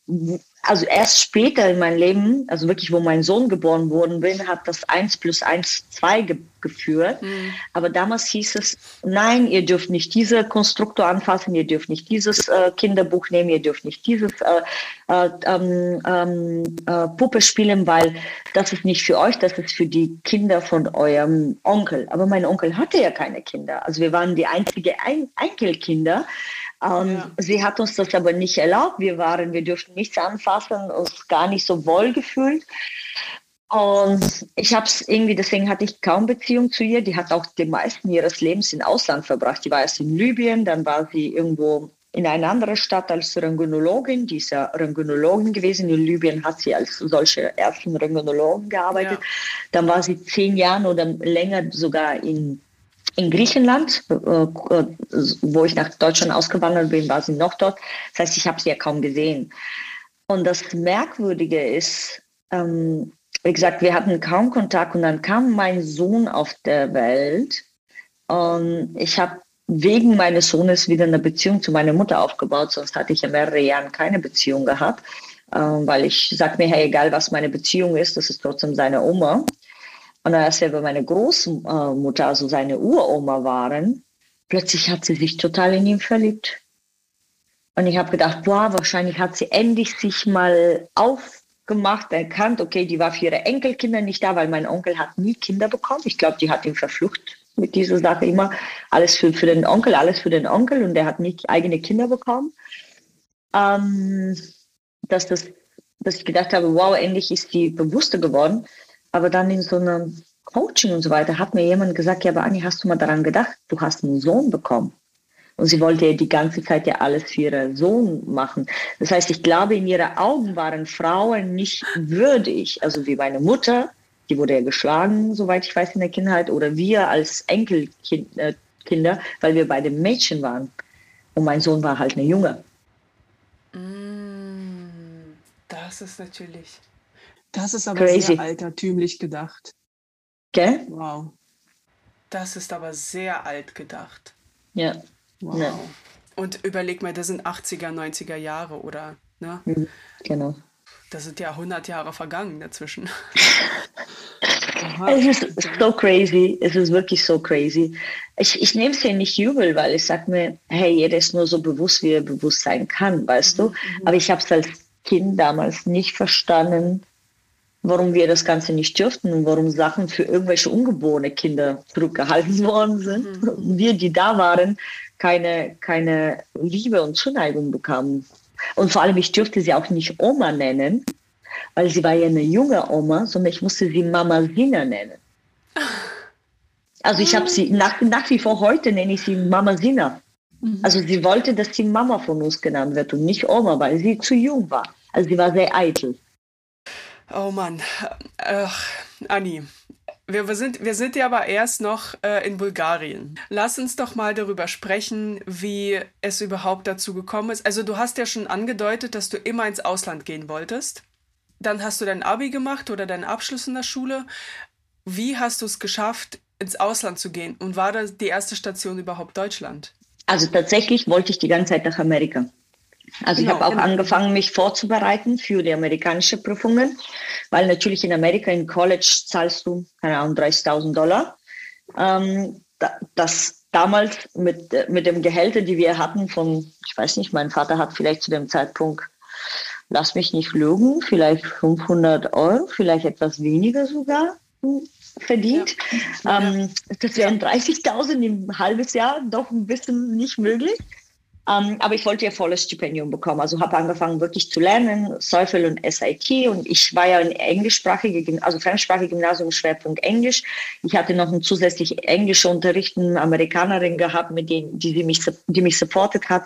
Speaker 1: also erst später in meinem Leben, also wirklich, wo mein Sohn geboren worden bin, hat das 1 plus 1 2 ge geführt. Mhm. Aber damals hieß es, nein, ihr dürft nicht diese Konstruktor anfassen, ihr dürft nicht dieses äh, Kinderbuch nehmen, ihr dürft nicht dieses äh, äh, ähm, ähm, äh, Puppe spielen, weil das ist nicht für euch, das ist für die Kinder von eurem Onkel. Aber mein Onkel hatte ja keine Kinder. Also wir waren die einzigen Ein Enkelkinder. Ähm, ja. Sie hat uns das aber nicht erlaubt. Wir waren, wir durften nichts anfassen, uns gar nicht so wohl gefühlt. Und ich habe es irgendwie, deswegen hatte ich kaum Beziehung zu ihr. Die hat auch die meisten ihres Lebens im Ausland verbracht. Die war erst in Libyen, dann war sie irgendwo in einer anderen Stadt als Röntgenologin. Die ist ja Röntgenologin gewesen. In Libyen hat sie als solche ersten Röntgenologin gearbeitet. Ja. Dann war sie zehn Jahre oder länger sogar in in Griechenland, äh, äh, wo ich nach Deutschland ausgewandert bin, war sie noch dort. Das heißt, ich habe sie ja kaum gesehen. Und das Merkwürdige ist, ähm, wie gesagt, wir hatten kaum Kontakt und dann kam mein Sohn auf der Welt und ich habe wegen meines Sohnes wieder eine Beziehung zu meiner Mutter aufgebaut, sonst hatte ich ja mehrere Jahre keine Beziehung gehabt, äh, weil ich sage mir, hey, egal was meine Beziehung ist, das ist trotzdem seine Oma. Und als wir bei meiner Großmutter, also seine Uroma waren, plötzlich hat sie sich total in ihn verliebt. Und ich habe gedacht, boah, wahrscheinlich hat sie endlich sich mal aufgemacht, erkannt, okay, die war für ihre Enkelkinder nicht da, weil mein Onkel hat nie Kinder bekommen. Ich glaube, die hat ihn verflucht mit dieser Sache immer. Alles für, für den Onkel, alles für den Onkel und der hat nicht eigene Kinder bekommen. Ähm, dass, das, dass ich gedacht habe, wow, endlich ist die bewusster geworden. Aber dann in so einem Coaching und so weiter hat mir jemand gesagt, ja, aber Anni, hast du mal daran gedacht, du hast einen Sohn bekommen. Und sie wollte ja die ganze Zeit ja alles für ihren Sohn machen. Das heißt, ich glaube, in ihren Augen waren Frauen nicht würdig, also wie meine Mutter, die wurde ja geschlagen, soweit ich weiß, in der Kindheit, oder wir als Enkelkinder, äh, weil wir beide Mädchen waren. Und mein Sohn war halt eine Junge.
Speaker 3: Mm, das ist natürlich.
Speaker 4: Das ist aber Crazy. sehr altertümlich gedacht.
Speaker 1: Gell?
Speaker 3: Wow. Das ist aber sehr alt gedacht.
Speaker 1: Ja.
Speaker 3: Wow. Ja. Und überleg mal, das sind 80er, 90er Jahre, oder? Ne? Mhm,
Speaker 1: genau.
Speaker 3: Da sind ja 100 Jahre vergangen dazwischen.
Speaker 1: es ist so crazy. Es ist wirklich so crazy. Ich, ich nehme es ja nicht übel, weil ich sage mir, hey, jeder ist nur so bewusst, wie er bewusst sein kann, weißt mhm. du? Aber ich habe es als Kind damals nicht verstanden, warum wir das Ganze nicht dürften und warum Sachen für irgendwelche ungeborene Kinder zurückgehalten worden sind. Mhm. Wir, die da waren, keine, keine Liebe und Zuneigung bekamen. Und vor allem, ich dürfte sie auch nicht Oma nennen, weil sie war ja eine junge Oma, sondern ich musste sie Mama Sina nennen. Also ich habe sie, nach, nach wie vor heute nenne ich sie Mama Sina. Mhm. Also sie wollte, dass sie Mama von uns genannt wird und nicht Oma, weil sie zu jung war. Also sie war sehr eitel.
Speaker 3: Oh Mann. Ach, Anni, wir, sind, wir sind ja aber erst noch äh, in Bulgarien. Lass uns doch mal darüber sprechen, wie es überhaupt dazu gekommen ist. Also du hast ja schon angedeutet, dass du immer ins Ausland gehen wolltest. Dann hast du dein Abi gemacht oder deinen Abschluss in der Schule. Wie hast du es geschafft, ins Ausland zu gehen? Und war das die erste Station überhaupt Deutschland?
Speaker 1: Also tatsächlich wollte ich die ganze Zeit nach Amerika. Also genau, ich habe auch genau. angefangen, mich vorzubereiten für die amerikanischen Prüfungen, weil natürlich in Amerika in College zahlst du, keine Ahnung, 30.000 Dollar. Ähm, das damals mit, mit dem Gehälter, die wir hatten von, ich weiß nicht, mein Vater hat vielleicht zu dem Zeitpunkt, lass mich nicht lügen, vielleicht 500 Euro, vielleicht etwas weniger sogar verdient. Ja. Ähm, das wären 30.000 im halbes Jahr, doch ein bisschen nicht möglich. Ähm, aber ich wollte ja volles Stipendium bekommen. Also habe angefangen wirklich zu lernen, Seufel und SIT. Und ich war ja in englischsprachige, also fremdsprachige Gymnasium, Schwerpunkt Englisch. Ich hatte noch einen zusätzlichen englischen Unterricht, eine Amerikanerin gehabt, mit denen, die, mich, die mich supportet hat.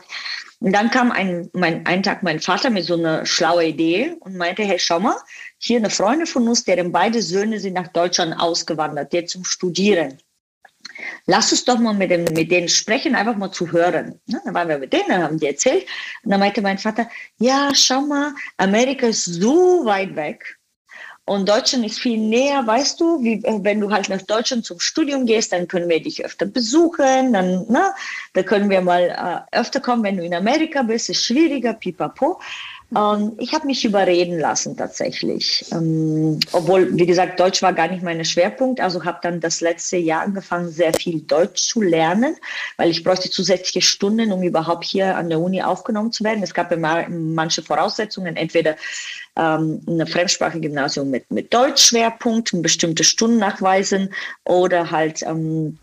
Speaker 1: Und dann kam ein, mein, einen Tag mein Vater mit so einer schlauen Idee und meinte, hey, schau mal, hier eine Freundin von uns, deren beide Söhne sind nach Deutschland ausgewandert, der zum Studieren lass uns doch mal mit, dem, mit denen sprechen, einfach mal zu hören. Ja, dann waren wir mit denen, haben die erzählt. Und dann meinte mein Vater, ja, schau mal, Amerika ist so weit weg. Und Deutschland ist viel näher, weißt du, wie wenn du halt nach Deutschland zum Studium gehst, dann können wir dich öfter besuchen, dann, na, da können wir mal äh, öfter kommen, wenn du in Amerika bist, ist schwieriger, pipapo. Ähm, ich habe mich überreden lassen tatsächlich. Ähm, obwohl, wie gesagt, Deutsch war gar nicht mein Schwerpunkt. Also habe dann das letzte Jahr angefangen, sehr viel Deutsch zu lernen, weil ich bräuchte zusätzliche Stunden, um überhaupt hier an der Uni aufgenommen zu werden. Es gab immer manche Voraussetzungen, entweder ähm, eine fremdsprachige Gymnasium mit, mit Deutschschwerpunkt, bestimmte Stunden nachweisen oder halt ähm,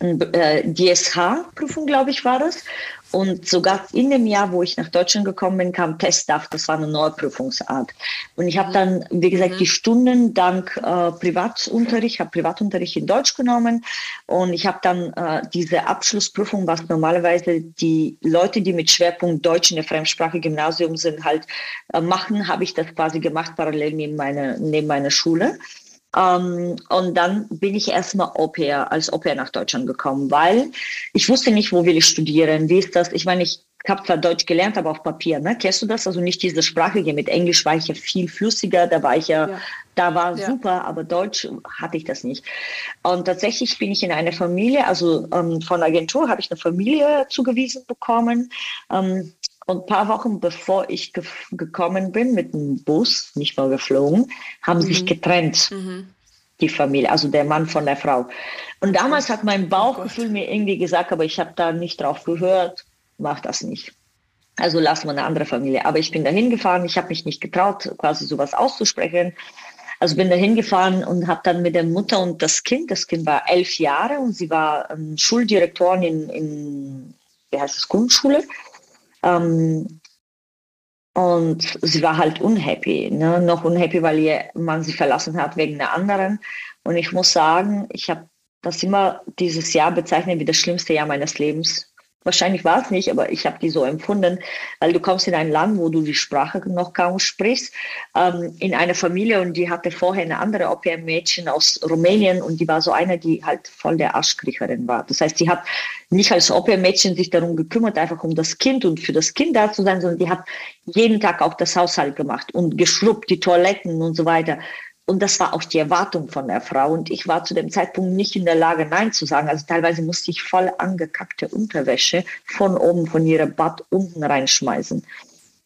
Speaker 1: äh, DSH-Prüfung, glaube ich, war das. Und sogar in dem Jahr, wo ich nach Deutschland gekommen bin, kam TestDAF, das war eine neue Prüfungsart. Und ich habe mhm. dann, wie gesagt, mhm. die Stunden dank äh, Privatunterricht, habe Privatunterricht in Deutsch genommen und ich habe dann äh, diese Abschlussprüfung, was normalerweise die Leute, die mit Schwerpunkt Deutsch in der Fremdsprache Gymnasium sind, halt äh, machen, habe ich das quasi gemacht, parallel neben meiner, neben meiner Schule. Ähm, und dann bin ich erstmal Au pair, als Au pair nach Deutschland gekommen, weil ich wusste nicht, wo will ich studieren, wie ist das? Ich meine, ich habe zwar Deutsch gelernt, aber auf Papier, ne? Kennst du das? Also nicht diese Sprachige. Mit Englisch war ich ja viel flüssiger, da war ich ja, ja. da war ja. super, aber Deutsch hatte ich das nicht. Und tatsächlich bin ich in einer Familie, also ähm, von Agentur habe ich eine Familie zugewiesen bekommen. Ähm, und ein paar Wochen bevor ich ge gekommen bin mit dem Bus, nicht mal geflogen, haben mhm. sich getrennt. Mhm. Die Familie, also der Mann von der Frau. Und damals hat mein oh Bauchgefühl oh mir irgendwie gesagt, aber ich habe da nicht drauf gehört, mach das nicht. Also lass mal eine andere Familie. Aber ich bin dahin gefahren, ich habe mich nicht getraut, quasi sowas auszusprechen. Also bin dahin gefahren und habe dann mit der Mutter und das Kind, das Kind war elf Jahre und sie war ähm, Schuldirektorin in, in, wie heißt es, Grundschule. Ähm, und sie war halt unhappy, ne? noch unhappy, weil ihr Mann sie verlassen hat wegen einer anderen. Und ich muss sagen, ich habe das immer dieses Jahr bezeichnet wie das schlimmste Jahr meines Lebens. Wahrscheinlich war es nicht, aber ich habe die so empfunden, weil du kommst in ein Land, wo du die Sprache noch kaum sprichst, ähm, in eine Familie und die hatte vorher eine andere Au-pair-Mädchen aus Rumänien und die war so eine, die halt voll der Arschkriecherin war. Das heißt, die hat nicht als Au-pair-Mädchen sich darum gekümmert, einfach um das Kind und für das Kind da zu sein, sondern die hat jeden Tag auch das Haushalt gemacht und geschrubbt, die Toiletten und so weiter. Und das war auch die Erwartung von der Frau. Und ich war zu dem Zeitpunkt nicht in der Lage, Nein zu sagen. Also teilweise musste ich voll angekackte Unterwäsche von oben von ihrer Bad unten reinschmeißen.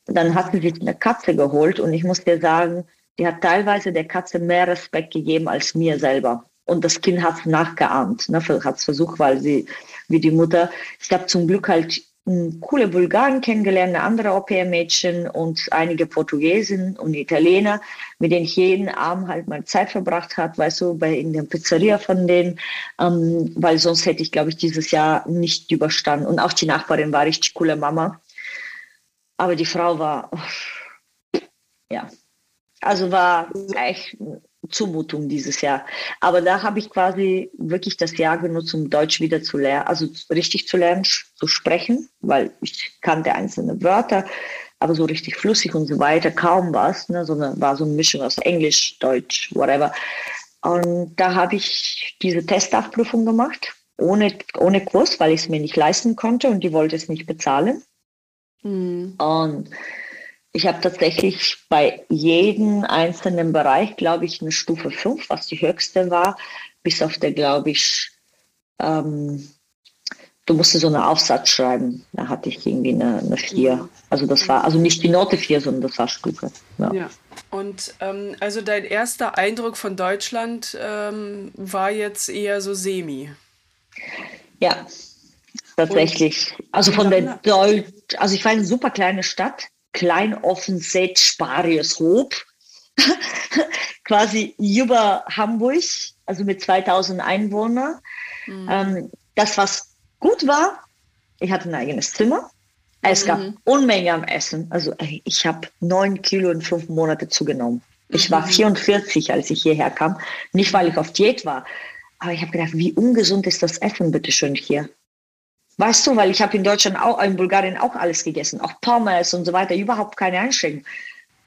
Speaker 1: dann hat sie sich eine Katze geholt und ich muss dir sagen, die hat teilweise der Katze mehr Respekt gegeben als mir selber. Und das Kind hat es nachgeahmt, ne, hat es versucht, weil sie, wie die Mutter, ich habe zum Glück halt coole Bulgaren kennengelernt, eine andere Au-pair-Mädchen und einige Portugiesen und Italiener, mit denen ich jeden Abend halt mal Zeit verbracht habe, weißt du, bei in der Pizzeria von denen, ähm, weil sonst hätte ich, glaube ich, dieses Jahr nicht überstanden. Und auch die Nachbarin war richtig coole Mama. Aber die Frau war, oh, ja, also war echt Zumutung dieses Jahr. Aber da habe ich quasi wirklich das Jahr genutzt, um Deutsch wieder zu lernen, also richtig zu lernen, zu sprechen, weil ich kannte einzelne Wörter, aber so richtig flüssig und so weiter kaum was, ne, sondern war so eine Mischung aus Englisch, Deutsch, whatever. Und da habe ich diese Testachprüfung gemacht, ohne, ohne Kurs, weil ich es mir nicht leisten konnte und die wollte es nicht bezahlen. Mhm. Und ich habe tatsächlich bei jedem einzelnen Bereich, glaube ich, eine Stufe 5, was die höchste war, bis auf der, glaube ich, ähm, du musstest so einen Aufsatz schreiben. Da hatte ich irgendwie eine, eine 4. Also das war, also nicht die Note 4, sondern das war Stufe.
Speaker 3: Ja. ja. Und ähm, also dein erster Eindruck von Deutschland ähm, war jetzt eher so semi.
Speaker 1: Ja, tatsächlich. Und also von der Deutsch, also ich war eine super kleine Stadt Kleinoffenset Sparieshoop, quasi über Hamburg, also mit 2000 Einwohnern. Mhm. Ähm, das, was gut war, ich hatte ein eigenes Zimmer. Es gab mhm. Unmenge am Essen. Also ich habe neun Kilo in fünf Monate zugenommen. Ich mhm. war 44, als ich hierher kam. Nicht, weil ich auf Diät war, aber ich habe gedacht, wie ungesund ist das Essen bitte schön hier. Weißt du, weil ich habe in Deutschland auch, in Bulgarien auch alles gegessen, auch Pommes und so weiter, überhaupt keine Einschränkung.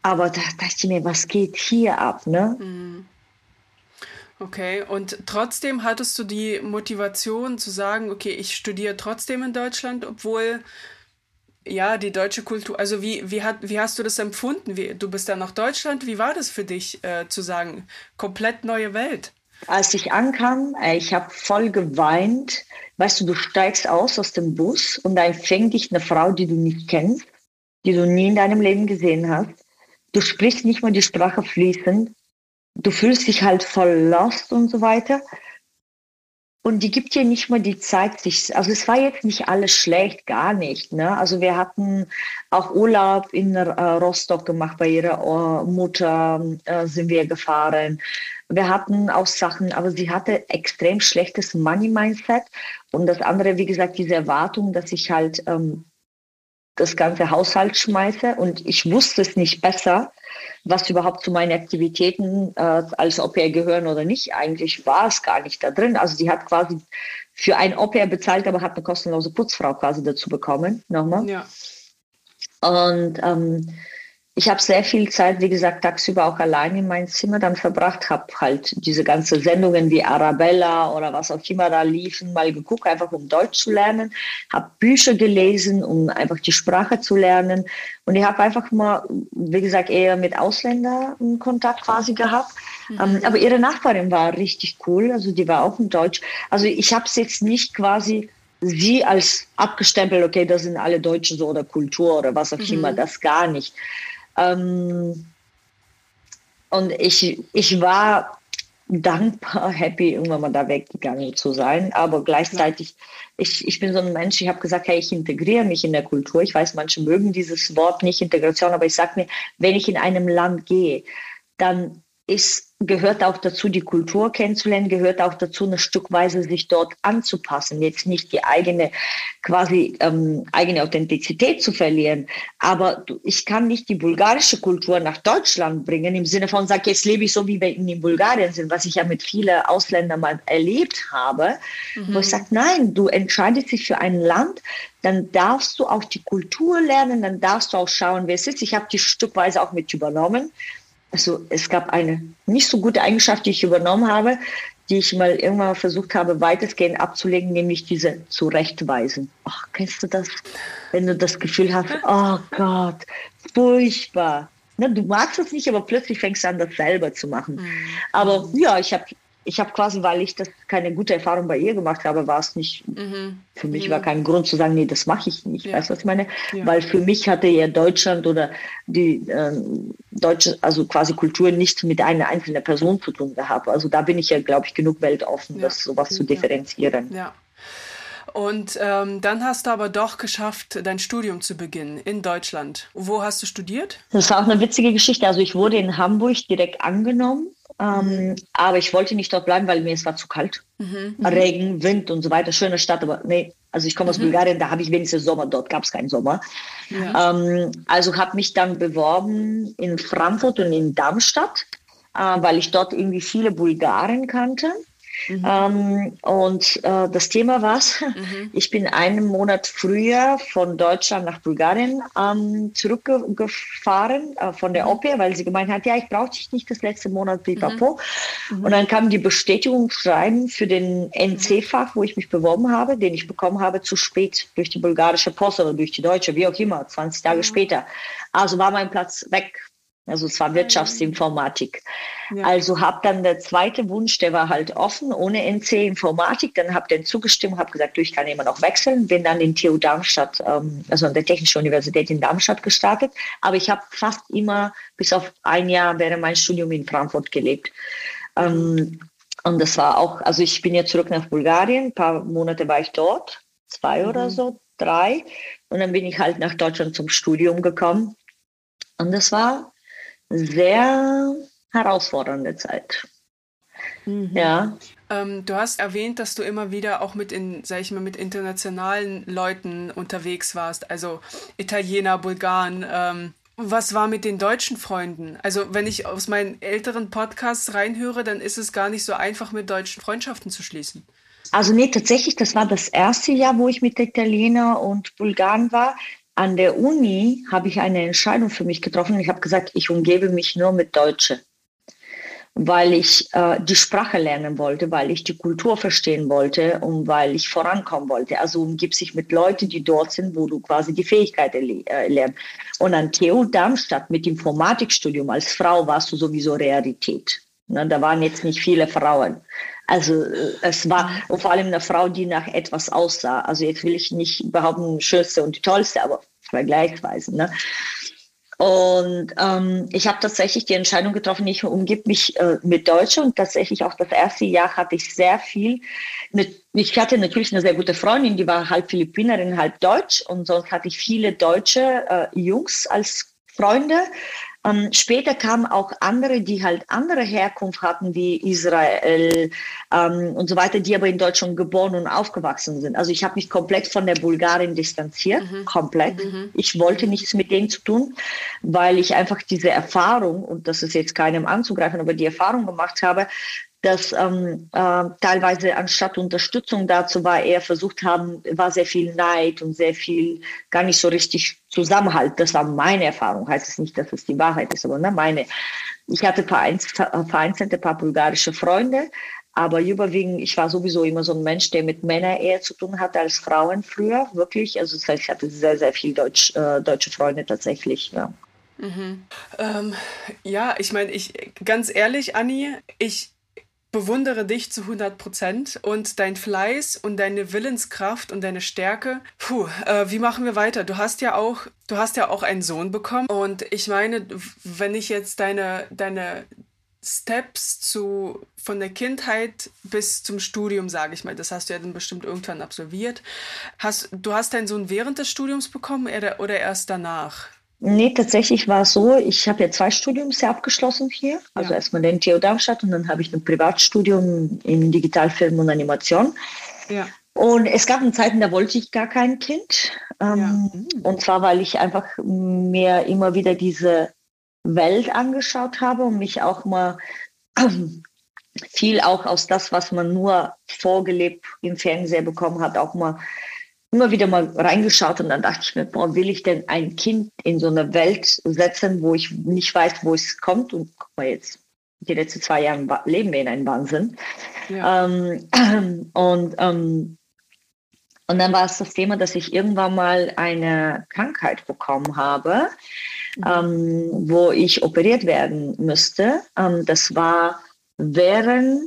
Speaker 1: Aber da dachte ich mir, was geht hier ab, ne? Mhm.
Speaker 3: Okay, und trotzdem hattest du die Motivation zu sagen, okay, ich studiere trotzdem in Deutschland, obwohl ja die deutsche Kultur, also wie, wie, hat, wie hast du das empfunden? Wie, du bist dann nach Deutschland, wie war das für dich äh, zu sagen, komplett neue Welt?
Speaker 1: Als ich ankam, äh, ich habe voll geweint. Weißt du, du steigst aus aus dem Bus und da empfängt dich eine Frau, die du nicht kennst, die du nie in deinem Leben gesehen hast. Du sprichst nicht mal die Sprache fließend. Du fühlst dich halt voll lost und so weiter. Und die gibt dir nicht mal die Zeit, sich, also es war jetzt nicht alles schlecht, gar nicht. Ne? Also wir hatten auch Urlaub in äh, Rostock gemacht, bei ihrer uh, Mutter äh, sind wir gefahren. Wir hatten auch Sachen, aber sie hatte extrem schlechtes Money-Mindset. Und das andere, wie gesagt, diese Erwartung, dass ich halt ähm, das ganze Haushalt schmeiße. Und ich wusste es nicht besser, was überhaupt zu meinen Aktivitäten äh, als Au-pair gehören oder nicht. Eigentlich war es gar nicht da drin. Also die hat quasi für ein Au-pair bezahlt, aber hat eine kostenlose Putzfrau quasi dazu bekommen. Nochmal. Ja. Und ähm, ich habe sehr viel Zeit, wie gesagt, tagsüber auch allein in meinem Zimmer dann verbracht, habe halt diese ganzen Sendungen wie Arabella oder was auch immer da liefen, mal geguckt, einfach um Deutsch zu lernen, habe Bücher gelesen, um einfach die Sprache zu lernen und ich habe einfach mal, wie gesagt, eher mit Ausländern Kontakt quasi gehabt. Mhm. Ähm, aber ihre Nachbarin war richtig cool, also die war auch in Deutsch. Also ich habe es jetzt nicht quasi sie als abgestempelt, okay, das sind alle Deutschen so oder Kultur oder was auch mhm. immer, das gar nicht. Ähm, und ich, ich war dankbar, happy, irgendwann mal da weggegangen zu sein. Aber gleichzeitig, ich, ich bin so ein Mensch, ich habe gesagt, hey, ich integriere mich in der Kultur. Ich weiß, manche mögen dieses Wort nicht, Integration, aber ich sage mir, wenn ich in einem Land gehe, dann ist gehört auch dazu, die Kultur kennenzulernen, gehört auch dazu, eine Stückweise sich dort anzupassen, jetzt nicht die eigene, quasi ähm, eigene Authentizität zu verlieren. Aber ich kann nicht die bulgarische Kultur nach Deutschland bringen, im Sinne von, sag, jetzt lebe ich so, wie wir in Bulgarien sind, was ich ja mit vielen Ausländern mal erlebt habe, mhm. wo ich sage, nein, du entscheidest dich für ein Land, dann darfst du auch die Kultur lernen, dann darfst du auch schauen, wer es ist. Ich habe die Stückweise auch mit übernommen also es gab eine nicht so gute Eigenschaft, die ich übernommen habe, die ich mal irgendwann versucht habe, weitestgehend abzulegen, nämlich diese Zurechtweisen. Ach, kennst du das? Wenn du das Gefühl hast, oh Gott, furchtbar. Ne, du magst es nicht, aber plötzlich fängst du an, das selber zu machen. Mhm. Aber ja, ich habe ich habe quasi, weil ich das keine gute Erfahrung bei ihr gemacht habe, war es nicht, mhm. für mich mhm. war kein Grund zu sagen, nee, das mache ich nicht. Ja. Weißt du, was ich meine? Ja. Weil für mich hatte ja Deutschland oder die äh, deutsche, also quasi Kultur nicht mit einer einzelnen Person zu tun gehabt. Also da bin ich ja, glaube ich, genug weltoffen, ja. das sowas zu differenzieren.
Speaker 3: Ja. Und ähm, dann hast du aber doch geschafft, dein Studium zu beginnen in Deutschland. Wo hast du studiert?
Speaker 1: Das war auch eine witzige Geschichte. Also ich wurde in Hamburg direkt angenommen ähm, aber ich wollte nicht dort bleiben, weil mir es war zu kalt. Mhm. Regen, Wind und so weiter. Schöne Stadt, aber nee. Also ich komme aus mhm. Bulgarien, da habe ich wenigstens Sommer. Dort gab es keinen Sommer. Ja. Ähm, also habe mich dann beworben in Frankfurt und in Darmstadt, äh, weil ich dort irgendwie viele Bulgaren kannte. Mhm. Ähm, und äh, das Thema war, mhm. ich bin einen Monat früher von Deutschland nach Bulgarien ähm, zurückgefahren äh, von der mhm. OP, weil sie gemeint hat, ja, ich brauche dich nicht das letzte Monat, pipapo. Mhm. mhm. Und dann kam die Bestätigung schreiben für den NC-Fach, wo ich mich beworben habe, den ich bekommen habe, zu spät durch die bulgarische Post oder durch die deutsche, wie auch immer, 20 Tage später. Also war mein Platz weg also es war Wirtschaftsinformatik. Ja. Also habe dann der zweite Wunsch, der war halt offen, ohne NC Informatik. Dann habe den zugestimmt, habe gesagt, du, ich kann immer noch wechseln. Bin dann in TU Darmstadt, ähm, also an der Technischen Universität in Darmstadt gestartet. Aber ich habe fast immer bis auf ein Jahr während mein Studium in Frankfurt gelebt. Ähm, und das war auch, also ich bin jetzt zurück nach Bulgarien. Ein paar Monate war ich dort, zwei mhm. oder so, drei. Und dann bin ich halt nach Deutschland zum Studium gekommen. Und das war sehr herausfordernde Zeit. Mhm. Ja.
Speaker 3: Ähm, du hast erwähnt, dass du immer wieder auch mit in, sag ich mal, mit internationalen Leuten unterwegs warst, also Italiener, Bulgaren. Ähm, was war mit den deutschen Freunden? Also, wenn ich aus meinen älteren Podcasts reinhöre, dann ist es gar nicht so einfach, mit deutschen Freundschaften zu schließen.
Speaker 1: Also nee, tatsächlich, das war das erste Jahr, wo ich mit Italiener und Bulgaren war an der Uni habe ich eine Entscheidung für mich getroffen. Ich habe gesagt, ich umgebe mich nur mit Deutsche, weil ich äh, die Sprache lernen wollte, weil ich die Kultur verstehen wollte und weil ich vorankommen wollte. Also umgib sich mit Leuten, die dort sind, wo du quasi die Fähigkeiten äh, lernst. Und an TU Darmstadt mit Informatikstudium als Frau warst du sowieso Realität. Ne, da waren jetzt nicht viele Frauen. Also äh, es war und vor allem eine Frau, die nach etwas aussah. Also jetzt will ich nicht behaupten, schönste und die tollste, aber vergleichsweise. Ne? Und ähm, ich habe tatsächlich die Entscheidung getroffen, ich umgebe mich äh, mit Deutschen und tatsächlich auch das erste Jahr hatte ich sehr viel. Ich hatte natürlich eine sehr gute Freundin, die war halb Philippinerin, halb Deutsch und sonst hatte ich viele deutsche äh, Jungs als Freunde. Ähm, später kamen auch andere, die halt andere Herkunft hatten, wie Israel ähm, und so weiter, die aber in Deutschland geboren und aufgewachsen sind. Also ich habe mich komplett von der Bulgarin distanziert, mhm. komplett. Mhm. Ich wollte nichts mit denen zu tun, weil ich einfach diese Erfahrung, und das ist jetzt keinem anzugreifen, aber die Erfahrung gemacht habe, dass ähm, äh, teilweise anstatt Unterstützung dazu war, eher versucht haben, war sehr viel Neid und sehr viel gar nicht so richtig Zusammenhalt. Das war meine Erfahrung. Heißt es nicht, dass es die Wahrheit ist, aber ne, meine. Ich hatte vereinzelte paar bulgarische Freunde, aber überwiegend, ich war sowieso immer so ein Mensch, der mit Männern eher zu tun hatte als Frauen früher, wirklich. Also das heißt, ich hatte sehr, sehr viele Deutsch, äh, deutsche Freunde tatsächlich. Ja.
Speaker 3: Mhm. Ähm, ja, ich meine, ich ganz ehrlich, Anni, ich bewundere dich zu 100 Prozent und dein Fleiß und deine Willenskraft und deine Stärke. Puh, äh, wie machen wir weiter? Du hast ja auch, du hast ja auch einen Sohn bekommen und ich meine, wenn ich jetzt deine, deine Steps zu, von der Kindheit bis zum Studium, sage ich mal, das hast du ja dann bestimmt irgendwann absolviert. Hast, du hast deinen Sohn während des Studiums bekommen oder, oder erst danach?
Speaker 1: Nee, tatsächlich war es so, ich habe ja zwei Studiums ja abgeschlossen hier. Also ja. erstmal den TU Darmstadt und dann habe ich ein Privatstudium in Digitalfilm und Animation. Ja. Und es gab Zeiten, da wollte ich gar kein Kind. Ähm, ja. Und zwar, weil ich einfach mir immer wieder diese Welt angeschaut habe und mich auch mal viel auch aus das, was man nur vorgelebt im Fernsehen bekommen hat, auch mal immer wieder mal reingeschaut und dann dachte ich mir, boah, will ich denn ein Kind in so eine Welt setzen, wo ich nicht weiß, wo es kommt und guck mal jetzt, die letzten zwei Jahre leben wir in einem Wahnsinn. Ja. Ähm, und, ähm, und dann war es das Thema, dass ich irgendwann mal eine Krankheit bekommen habe, mhm. ähm, wo ich operiert werden müsste. Ähm, das war während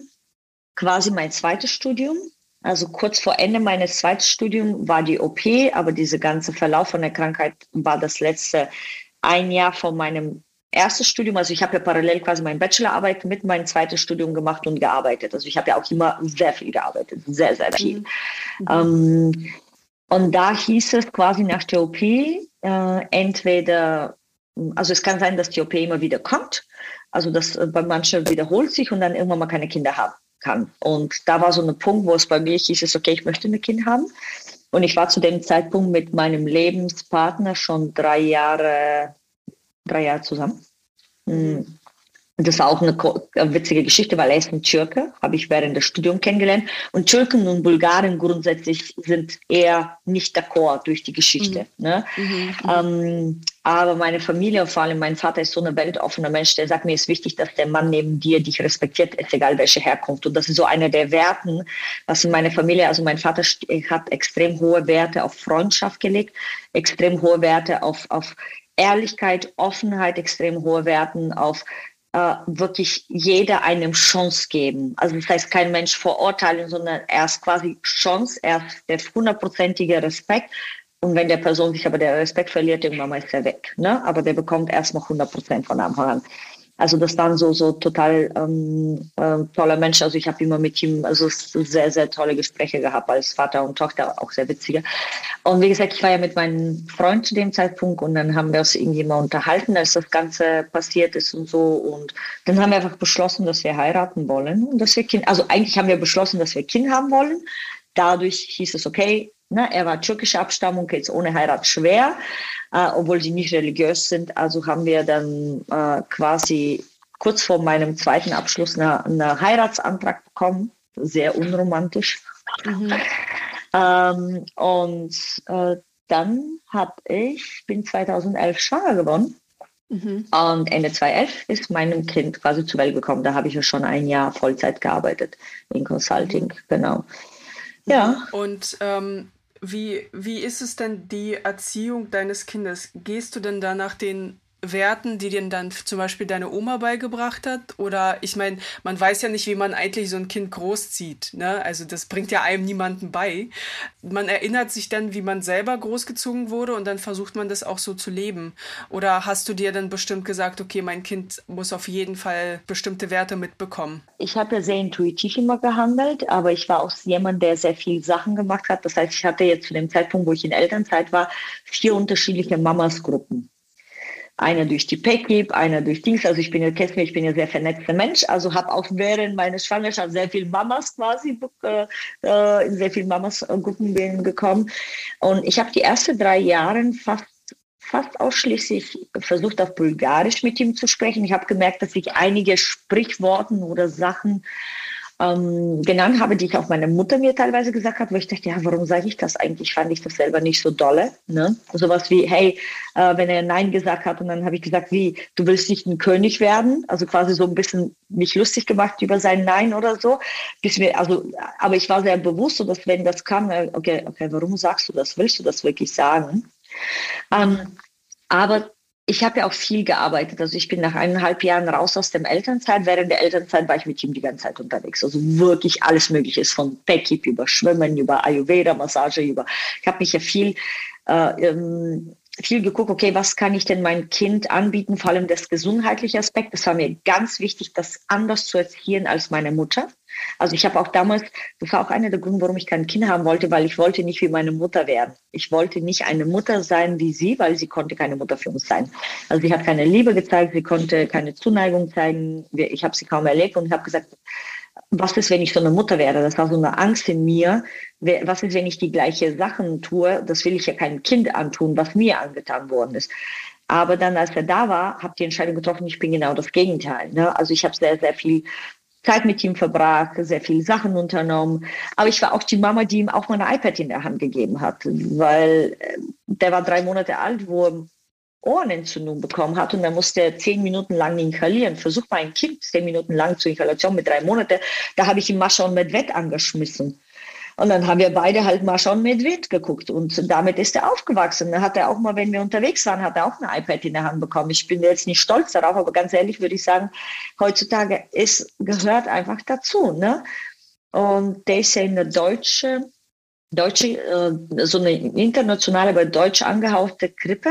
Speaker 1: quasi mein zweites Studium. Also kurz vor Ende meines zweiten Studiums war die OP, aber dieser ganze Verlauf von der Krankheit war das letzte ein Jahr von meinem erstes Studium. Also ich habe ja parallel quasi meine Bachelorarbeit mit meinem zweiten Studium gemacht und gearbeitet. Also ich habe ja auch immer sehr viel gearbeitet, sehr, sehr viel. Mhm. Ähm, und da hieß es quasi nach der OP, äh, entweder, also es kann sein, dass die OP immer wieder kommt, also das äh, bei manchen wiederholt sich und dann irgendwann mal keine Kinder haben kann. Und da war so ein Punkt, wo es bei mir hieß, es, okay, ich möchte ein Kind haben. Und ich war zu dem Zeitpunkt mit meinem Lebenspartner schon drei Jahre, drei Jahre zusammen. Mhm. Das war auch eine, witzige Geschichte, weil er ist ein Türke, habe ich während des Studiums kennengelernt. Und Türken und Bulgaren grundsätzlich sind eher nicht d'accord durch die Geschichte. Mhm. Ne? Mhm. mhm. Ähm, aber meine Familie, vor allem mein Vater, ist so ein weltoffener Mensch, der sagt mir, es ist wichtig, dass der Mann neben dir dich respektiert, ist egal welche Herkunft. Und das ist so einer der Werten, was in meiner Familie, also mein Vater hat extrem hohe Werte auf Freundschaft gelegt, extrem hohe Werte auf, auf Ehrlichkeit, Offenheit, extrem hohe Werten auf äh, wirklich jeder eine Chance geben. Also das heißt, kein Mensch verurteilen, sondern erst quasi Chance, erst der hundertprozentige Respekt. Und wenn der Person sich aber der Respekt verliert, irgendwann ist er weg. Ne? Aber der bekommt erstmal 100 Prozent von Anfang an. Also das waren so so total ähm, äh, toller Mensch. Also ich habe immer mit ihm also sehr sehr tolle Gespräche gehabt als Vater und Tochter, auch sehr witzige. Und wie gesagt, ich war ja mit meinem Freund zu dem Zeitpunkt und dann haben wir uns irgendwie mal unterhalten, als das Ganze passiert ist und so. Und dann haben wir einfach beschlossen, dass wir heiraten wollen und dass wir Kind. Also eigentlich haben wir beschlossen, dass wir Kind haben wollen. Dadurch hieß es okay. Ne, er war türkische Abstammung, jetzt ohne Heirat schwer äh, obwohl sie nicht religiös sind. Also haben wir dann äh, quasi kurz vor meinem zweiten Abschluss einen Heiratsantrag bekommen, sehr unromantisch. Mhm. Ähm, und äh, dann habe ich, bin 2011 schwanger geworden. Mhm. Und Ende 2011 ist mein Kind quasi zur Welt gekommen. Da habe ich ja schon ein Jahr Vollzeit gearbeitet in Consulting, mhm. genau.
Speaker 3: Ja. Und ähm, wie, wie ist es denn die Erziehung deines Kindes? Gehst du denn da nach den Werten, die dir dann zum Beispiel deine Oma beigebracht hat? Oder ich meine, man weiß ja nicht, wie man eigentlich so ein Kind großzieht. Ne? Also das bringt ja einem niemanden bei. Man erinnert sich dann, wie man selber großgezogen wurde und dann versucht man das auch so zu leben. Oder hast du dir dann bestimmt gesagt, okay, mein Kind muss auf jeden Fall bestimmte Werte mitbekommen?
Speaker 1: Ich habe ja sehr intuitiv immer gehandelt, aber ich war auch jemand, der sehr viele Sachen gemacht hat. Das heißt, ich hatte jetzt zu dem Zeitpunkt, wo ich in Elternzeit war, vier unterschiedliche Mamasgruppen einer durch die PECIP, einer durch Dings. Also ich bin ja, kennst mich, ich bin ja sehr vernetzter Mensch, also habe auch während meiner Schwangerschaft sehr viel Mamas quasi, äh, äh in sehr vielen Mamas-Gruppen bin gekommen. Und ich habe die ersten drei Jahre fast fast ausschließlich versucht, auf Bulgarisch mit ihm zu sprechen. Ich habe gemerkt, dass ich einige Sprichworten oder Sachen ähm, genannt habe, die ich auch meine Mutter mir teilweise gesagt hat, wo ich dachte, ja, warum sage ich das eigentlich? Fand ich das selber nicht so dolle. Ne? Sowas wie, hey, äh, wenn er Nein gesagt hat und dann habe ich gesagt, wie, du willst nicht ein König werden? Also quasi so ein bisschen mich lustig gemacht über sein Nein oder so. Bis mir, also, aber ich war sehr bewusst, so dass wenn das kam, äh, okay, okay, warum sagst du das? Willst du das wirklich sagen? Ähm, aber ich habe ja auch viel gearbeitet. Also ich bin nach eineinhalb Jahren raus aus dem Elternzeit. Während der Elternzeit war ich mit ihm die ganze Zeit unterwegs. Also wirklich alles Mögliche ist von Pekip über Schwimmen, über Ayurveda, Massage, über. Ich habe mich ja viel äh, ähm, viel geguckt, okay, was kann ich denn meinem Kind anbieten, vor allem das gesundheitliche Aspekt. Das war mir ganz wichtig, das anders zu erziehen als meine Mutter. Also ich habe auch damals, das war auch einer der Gründe, warum ich kein Kind haben wollte, weil ich wollte nicht wie meine Mutter werden. Ich wollte nicht eine Mutter sein wie sie, weil sie konnte keine Mutter für uns sein. Also sie hat keine Liebe gezeigt, sie konnte keine Zuneigung zeigen. Ich habe sie kaum erlebt und habe gesagt, was ist, wenn ich so eine Mutter wäre? Das war so eine Angst in mir. Was ist, wenn ich die gleiche Sachen tue? Das will ich ja keinem Kind antun, was mir angetan worden ist. Aber dann, als er da war, habe ich die Entscheidung getroffen, ich bin genau das Gegenteil. Ne? Also ich habe sehr, sehr viel Zeit mit ihm verbracht, sehr viele Sachen unternommen. Aber ich war auch die Mama, die ihm auch mal ein iPad in der Hand gegeben hat, weil äh, der war drei Monate alt, wo er Ohrenentzündung bekommen hat und dann musste er zehn Minuten lang inhalieren. Versuch mal ein Kind zehn Minuten lang zur Inhalation mit drei Monaten. Da habe ich ihm Mascha und Medved angeschmissen. Und dann haben wir beide halt Mascha und Medved geguckt und damit ist er aufgewachsen. Dann hat er auch mal, wenn wir unterwegs waren, hat er auch ein iPad in der Hand bekommen. Ich bin jetzt nicht stolz darauf, aber ganz ehrlich würde ich sagen, heutzutage ist, gehört einfach dazu. Ne? Und der ist ja in der deutsche, deutsche, äh, so eine internationale, aber deutsch angehauchte Krippe.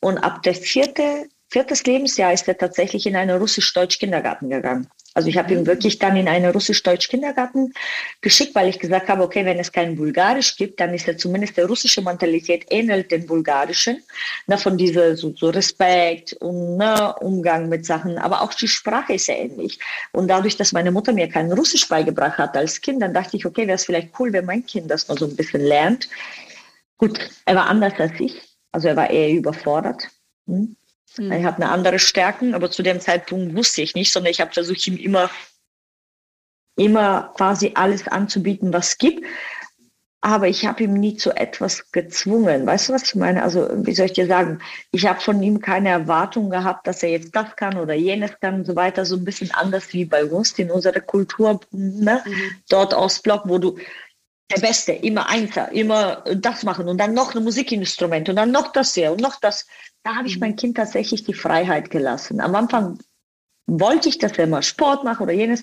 Speaker 1: Und ab der vierte, viertes Lebensjahr ist er tatsächlich in einen russisch-deutsch Kindergarten gegangen. Also ich habe ihn wirklich dann in einen russisch-deutsch-Kindergarten geschickt, weil ich gesagt habe, okay, wenn es kein Bulgarisch gibt, dann ist ja zumindest der russische Mentalität ähnelt den bulgarischen. Na, von dieser so, so Respekt und na, Umgang mit Sachen, aber auch die Sprache ist ja ähnlich. Und dadurch, dass meine Mutter mir kein Russisch beigebracht hat als Kind, dann dachte ich, okay, wäre es vielleicht cool, wenn mein Kind das mal so ein bisschen lernt. Gut, er war anders als ich, also er war eher überfordert. Hm? Mhm. Er hat eine andere Stärken, aber zu dem Zeitpunkt wusste ich nicht, sondern ich habe versucht, ihm immer, immer quasi alles anzubieten, was es gibt. Aber ich habe ihm nie zu etwas gezwungen. Weißt du, was ich meine? Also, wie soll ich dir sagen? Ich habe von ihm keine Erwartung gehabt, dass er jetzt das kann oder jenes kann und so weiter. So ein bisschen anders wie bei uns in unserer Kultur, ne? Mhm. dort Ostblock, wo du der Beste, immer Einser, immer das machen und dann noch ein Musikinstrument und dann noch das hier und noch das. Da habe ich mhm. mein Kind tatsächlich die Freiheit gelassen. Am Anfang wollte ich, dass er mal Sport macht oder jenes.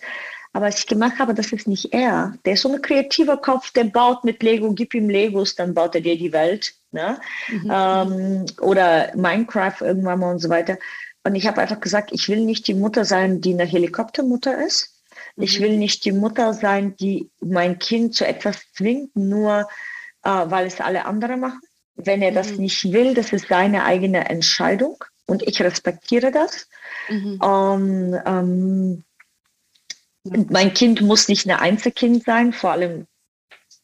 Speaker 1: Aber als ich gemacht habe, das ist nicht er. Der ist so ein kreativer Kopf, der baut mit Lego, gib ihm Legos, dann baut er dir die Welt. Ne? Mhm. Ähm, oder Minecraft irgendwann mal und so weiter. Und ich habe einfach gesagt, ich will nicht die Mutter sein, die eine Helikoptermutter ist. Ich mhm. will nicht die Mutter sein, die mein Kind zu etwas zwingt, nur äh, weil es alle anderen machen. Wenn er das mhm. nicht will, das ist seine eigene Entscheidung und ich respektiere das. Mhm. Und, ähm, mein Kind muss nicht ein Einzelkind sein, vor allem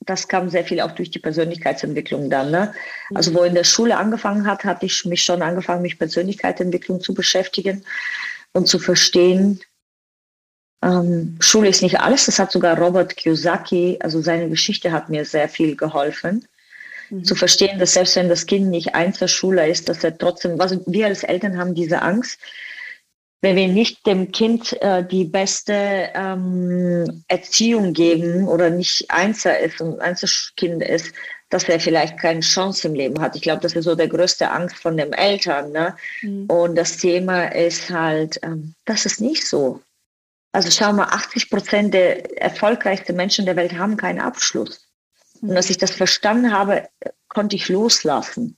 Speaker 1: das kam sehr viel auch durch die Persönlichkeitsentwicklung dann. Ne? Also wo in der Schule angefangen hat, hatte ich mich schon angefangen, mich Persönlichkeitsentwicklung zu beschäftigen und zu verstehen, ähm, Schule ist nicht alles. Das hat sogar Robert Kiyosaki, also seine Geschichte hat mir sehr viel geholfen. Mhm. Zu verstehen, dass selbst wenn das Kind nicht Einzelschüler ist, dass er trotzdem, was wir als Eltern haben diese Angst, wenn wir nicht dem Kind äh, die beste ähm, Erziehung geben oder nicht Einzel ist und Einzelkind ist, dass er vielleicht keine Chance im Leben hat. Ich glaube, das ist so der größte Angst von den Eltern. Ne? Mhm. Und das Thema ist halt, ähm, das ist nicht so. Also schau mal, 80 Prozent der erfolgreichsten Menschen der Welt haben keinen Abschluss. Und als ich das verstanden habe, konnte ich loslassen.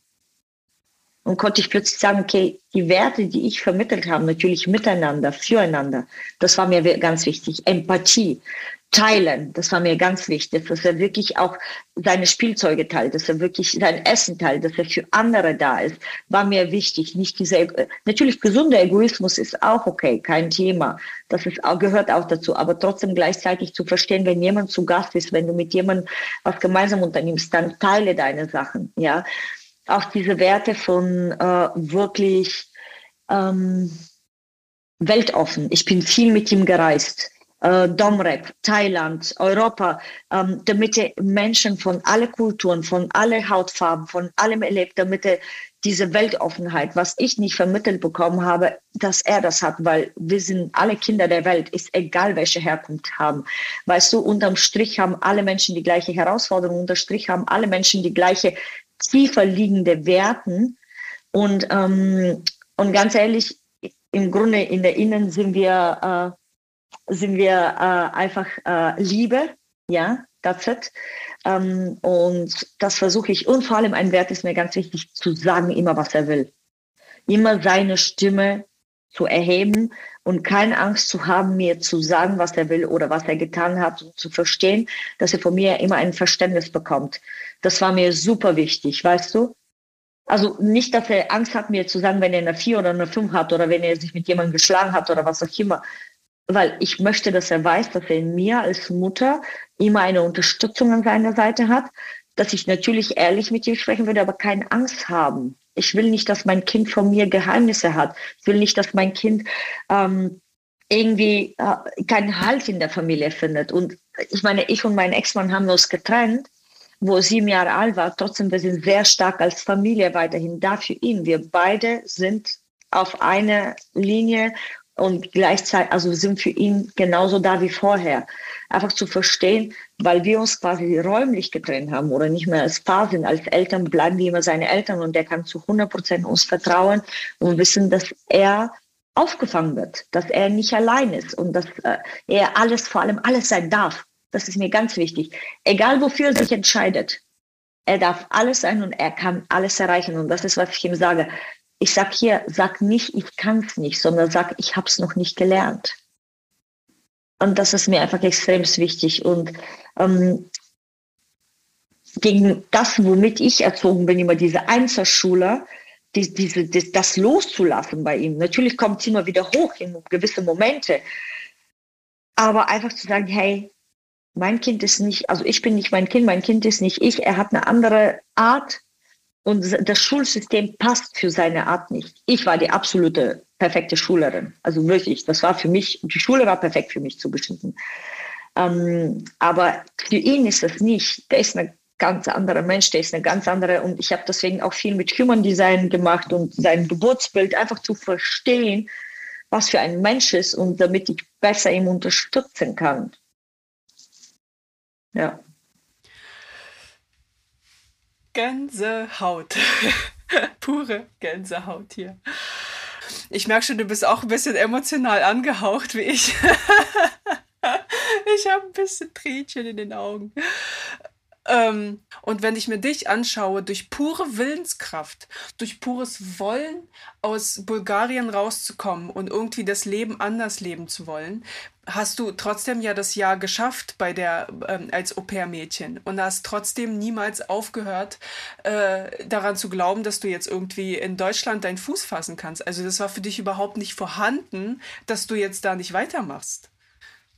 Speaker 1: Und konnte ich plötzlich sagen, okay, die Werte, die ich vermittelt habe, natürlich miteinander, füreinander, das war mir ganz wichtig. Empathie, teilen. Das war mir ganz wichtig, dass er wirklich auch seine Spielzeuge teilt, dass er wirklich sein Essen teilt, dass er für andere da ist, war mir wichtig. Nicht dieser, natürlich gesunder Egoismus ist auch okay, kein Thema. Das ist auch, gehört auch dazu. Aber trotzdem gleichzeitig zu verstehen, wenn jemand zu Gast ist, wenn du mit jemandem was gemeinsam unternimmst, dann teile deine Sachen, ja. auch diese Werte von äh, wirklich ähm, weltoffen. Ich bin viel mit ihm gereist. Äh, Domrep, Thailand, Europa, ähm, damit er Menschen von alle Kulturen, von alle Hautfarben, von allem erlebt, damit er diese Weltoffenheit, was ich nicht vermittelt bekommen habe, dass er das hat, weil wir sind alle Kinder der Welt, ist egal, welche Herkunft haben. Weißt du, unterm Strich haben alle Menschen die gleiche Herausforderung, unterm Strich haben alle Menschen die gleiche tiefer liegende Werten. Und, ähm, und ganz ehrlich, im Grunde in der Innen sind wir, äh, sind wir äh, einfach äh, Liebe, ja, that's it. Ähm, und das versuche ich. Und vor allem ein Wert ist mir ganz wichtig, zu sagen immer, was er will. Immer seine Stimme zu erheben und keine Angst zu haben, mir zu sagen, was er will oder was er getan hat und zu verstehen, dass er von mir immer ein Verständnis bekommt. Das war mir super wichtig, weißt du? Also nicht, dass er Angst hat, mir zu sagen, wenn er eine 4 oder eine 5 hat oder wenn er sich mit jemandem geschlagen hat oder was auch immer, weil ich möchte, dass er weiß, dass er in mir als Mutter immer eine Unterstützung an seiner Seite hat, dass ich natürlich ehrlich mit ihm sprechen würde, aber keine Angst haben. Ich will nicht, dass mein Kind von mir Geheimnisse hat. Ich will nicht, dass mein Kind ähm, irgendwie äh, keinen Halt in der Familie findet. Und ich meine, ich und mein Ex-Mann haben uns getrennt, wo sieben Jahre alt war. Trotzdem, wir sind sehr stark als Familie weiterhin da für ihn. Wir beide sind auf einer Linie und gleichzeitig, also sind für ihn genauso da wie vorher. Einfach zu verstehen, weil wir uns quasi räumlich getrennt haben oder nicht mehr als Paar sind, als Eltern bleiben wir immer seine Eltern und der kann zu 100 Prozent uns vertrauen und wissen, dass er aufgefangen wird, dass er nicht allein ist und dass äh, er alles, vor allem alles sein darf. Das ist mir ganz wichtig. Egal wofür er sich entscheidet, er darf alles sein und er kann alles erreichen. Und das ist, was ich ihm sage ich sag hier, sag nicht, ich kann es nicht, sondern sag, ich habe es noch nicht gelernt. Und das ist mir einfach extrem wichtig. Und ähm, gegen das, womit ich erzogen bin, immer diese Einzelschüler, die, diese, das, das loszulassen bei ihm. Natürlich kommt es immer wieder hoch in gewisse Momente. Aber einfach zu sagen, hey, mein Kind ist nicht, also ich bin nicht mein Kind, mein Kind ist nicht ich, er hat eine andere Art, und das Schulsystem passt für seine Art nicht. Ich war die absolute perfekte Schülerin. Also wirklich, das war für mich, die Schule war perfekt für mich zugeschnitten. Ähm, aber für ihn ist das nicht. Der ist ein ganz anderer Mensch, der ist eine ganz andere. Und ich habe deswegen auch viel mit Human Design gemacht und sein Geburtsbild einfach zu verstehen, was für ein Mensch ist und damit ich besser ihm unterstützen kann. Ja.
Speaker 3: Gänsehaut. Pure Gänsehaut hier. Ich merke schon, du bist auch ein bisschen emotional angehaucht wie ich. ich habe ein bisschen Tränchen in den Augen. Ähm, und wenn ich mir dich anschaue, durch pure Willenskraft, durch pures Wollen aus Bulgarien rauszukommen und irgendwie das Leben anders leben zu wollen, hast du trotzdem ja das Jahr geschafft bei der ähm, als Au-pair-Mädchen und hast trotzdem niemals aufgehört, äh, daran zu glauben, dass du jetzt irgendwie in Deutschland deinen Fuß fassen kannst. Also das war für dich überhaupt nicht vorhanden, dass du jetzt da nicht weitermachst.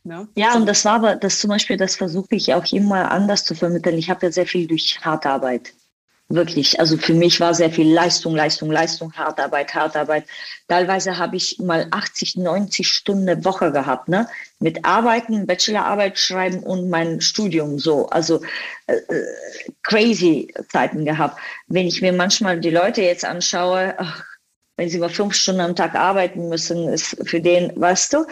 Speaker 1: Ne? Ja, und das war aber, das zum Beispiel, das versuche ich auch immer anders zu vermitteln. Ich habe ja sehr viel durch harte Arbeit. Wirklich. Also für mich war sehr viel Leistung, Leistung, Leistung, harte Arbeit, harte Arbeit. Teilweise habe ich mal 80, 90 Stunden eine Woche gehabt, ne? Mit Arbeiten, Bachelorarbeit schreiben und mein Studium so. Also äh, äh crazy Zeiten gehabt. Wenn ich mir manchmal die Leute jetzt anschaue, ach, wenn sie über fünf Stunden am Tag arbeiten müssen, ist für den, weißt du,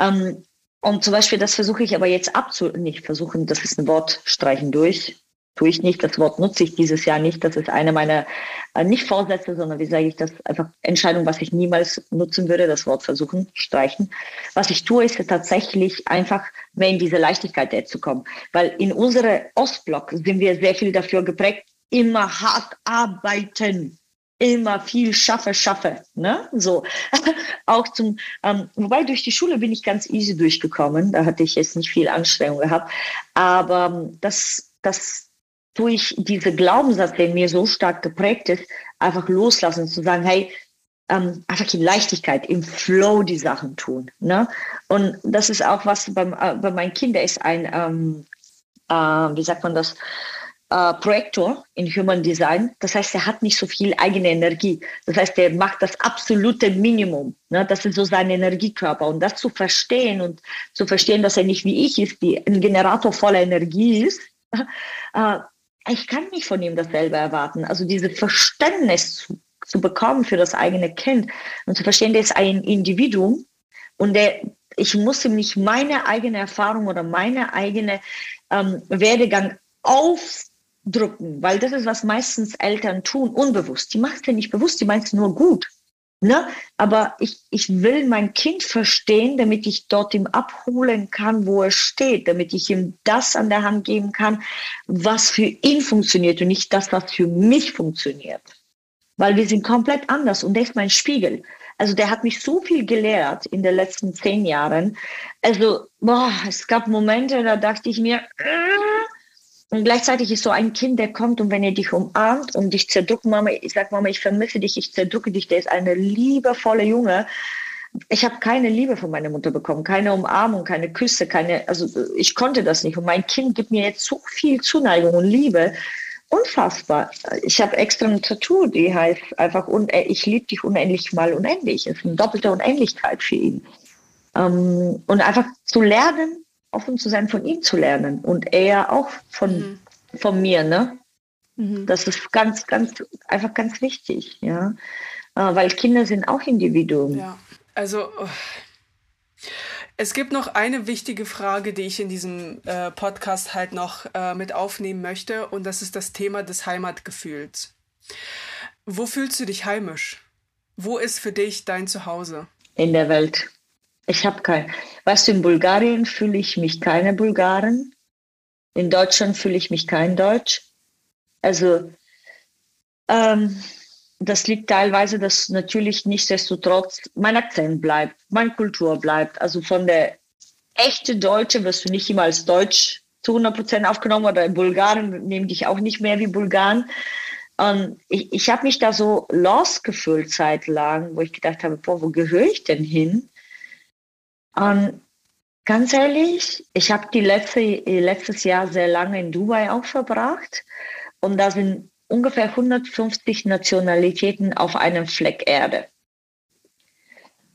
Speaker 1: ähm, und zum Beispiel, das versuche ich aber jetzt abzu, nicht versuchen, das ist ein Wort, streichen durch, tue ich nicht, das Wort nutze ich dieses Jahr nicht, das ist eine meiner, äh, nicht Vorsätze, sondern wie sage ich das, einfach Entscheidung, was ich niemals nutzen würde, das Wort versuchen, streichen. Was ich tue, ist tatsächlich einfach mehr in diese Leichtigkeit zu kommen, weil in unserem Ostblock sind wir sehr viel dafür geprägt, immer hart arbeiten immer viel schaffe, schaffe. Ne? So. auch zum, ähm, wobei durch die Schule bin ich ganz easy durchgekommen. Da hatte ich jetzt nicht viel Anstrengung gehabt. Aber ähm, das, das durch diese Glaubenssatz, der mir so stark geprägt ist, einfach loslassen, zu sagen, hey, ähm, einfach in Leichtigkeit, im Flow die Sachen tun. Ne? Und das ist auch was beim, äh, bei meinen Kindern ist ein, ähm, äh, wie sagt man das, äh, Projektor in Human Design. Das heißt, er hat nicht so viel eigene Energie. Das heißt, er macht das absolute Minimum. Ne? Das ist so sein Energiekörper. Und das zu verstehen und zu verstehen, dass er nicht wie ich ist, die ein Generator voller Energie ist, äh, ich kann nicht von ihm dasselbe erwarten. Also dieses Verständnis zu, zu bekommen für das eigene Kind und zu verstehen, der ist ein Individuum und der, ich muss ihm nicht meine eigene Erfahrung oder meine eigene ähm, Werdegang aufdrücken, weil das ist, was meistens Eltern tun, unbewusst. Die macht es ja nicht bewusst, die meint es nur gut. Ne? Aber ich, ich will mein Kind verstehen, damit ich dort ihm abholen kann, wo er steht, damit ich ihm das an der Hand geben kann, was für ihn funktioniert und nicht das, was für mich funktioniert. Weil wir sind komplett anders und der ist mein Spiegel. Also der hat mich so viel gelehrt in den letzten zehn Jahren. Also, boah, es gab Momente, da dachte ich mir, äh, und gleichzeitig ist so ein Kind, der kommt und wenn er dich umarmt und dich zerdrückt, Mama, ich sag Mama, ich vermisse dich, ich zerdrücke dich, der ist eine liebevolle Junge. Ich habe keine Liebe von meiner Mutter bekommen, keine Umarmung, keine Küsse, keine, also ich konnte das nicht. Und mein Kind gibt mir jetzt so viel Zuneigung und Liebe. Unfassbar. Ich habe extra ein Tattoo, die heißt einfach, ich liebe dich unendlich mal unendlich. Das ist eine doppelte Unendlichkeit für ihn. Ähm, und einfach zu lernen, offen zu sein, von ihm zu lernen und er auch von, mhm. von mir, ne? Mhm. Das ist ganz, ganz, einfach ganz wichtig, ja. Äh, weil Kinder sind auch Individuen.
Speaker 3: Ja, also es gibt noch eine wichtige Frage, die ich in diesem äh, Podcast halt noch äh, mit aufnehmen möchte, und das ist das Thema des Heimatgefühls. Wo fühlst du dich heimisch? Wo ist für dich dein Zuhause?
Speaker 1: In der Welt. Ich habe kein. Weißt du, in Bulgarien fühle ich mich keine Bulgaren. In Deutschland fühle ich mich kein Deutsch. Also, ähm, das liegt teilweise, dass natürlich nichtsdestotrotz mein Akzent bleibt, meine Kultur bleibt. Also von der echte Deutsche wirst du nicht immer als Deutsch zu 100 Prozent aufgenommen oder in Bulgarien nehmen dich auch nicht mehr wie Bulgaren. Und ich, ich habe mich da so lost gefühlt zeitlang, wo ich gedacht habe, boah, wo gehöre ich denn hin? Und ganz ehrlich, ich habe die letzte, letztes Jahr sehr lange in Dubai auch verbracht und da sind ungefähr 150 Nationalitäten auf einem Fleck Erde.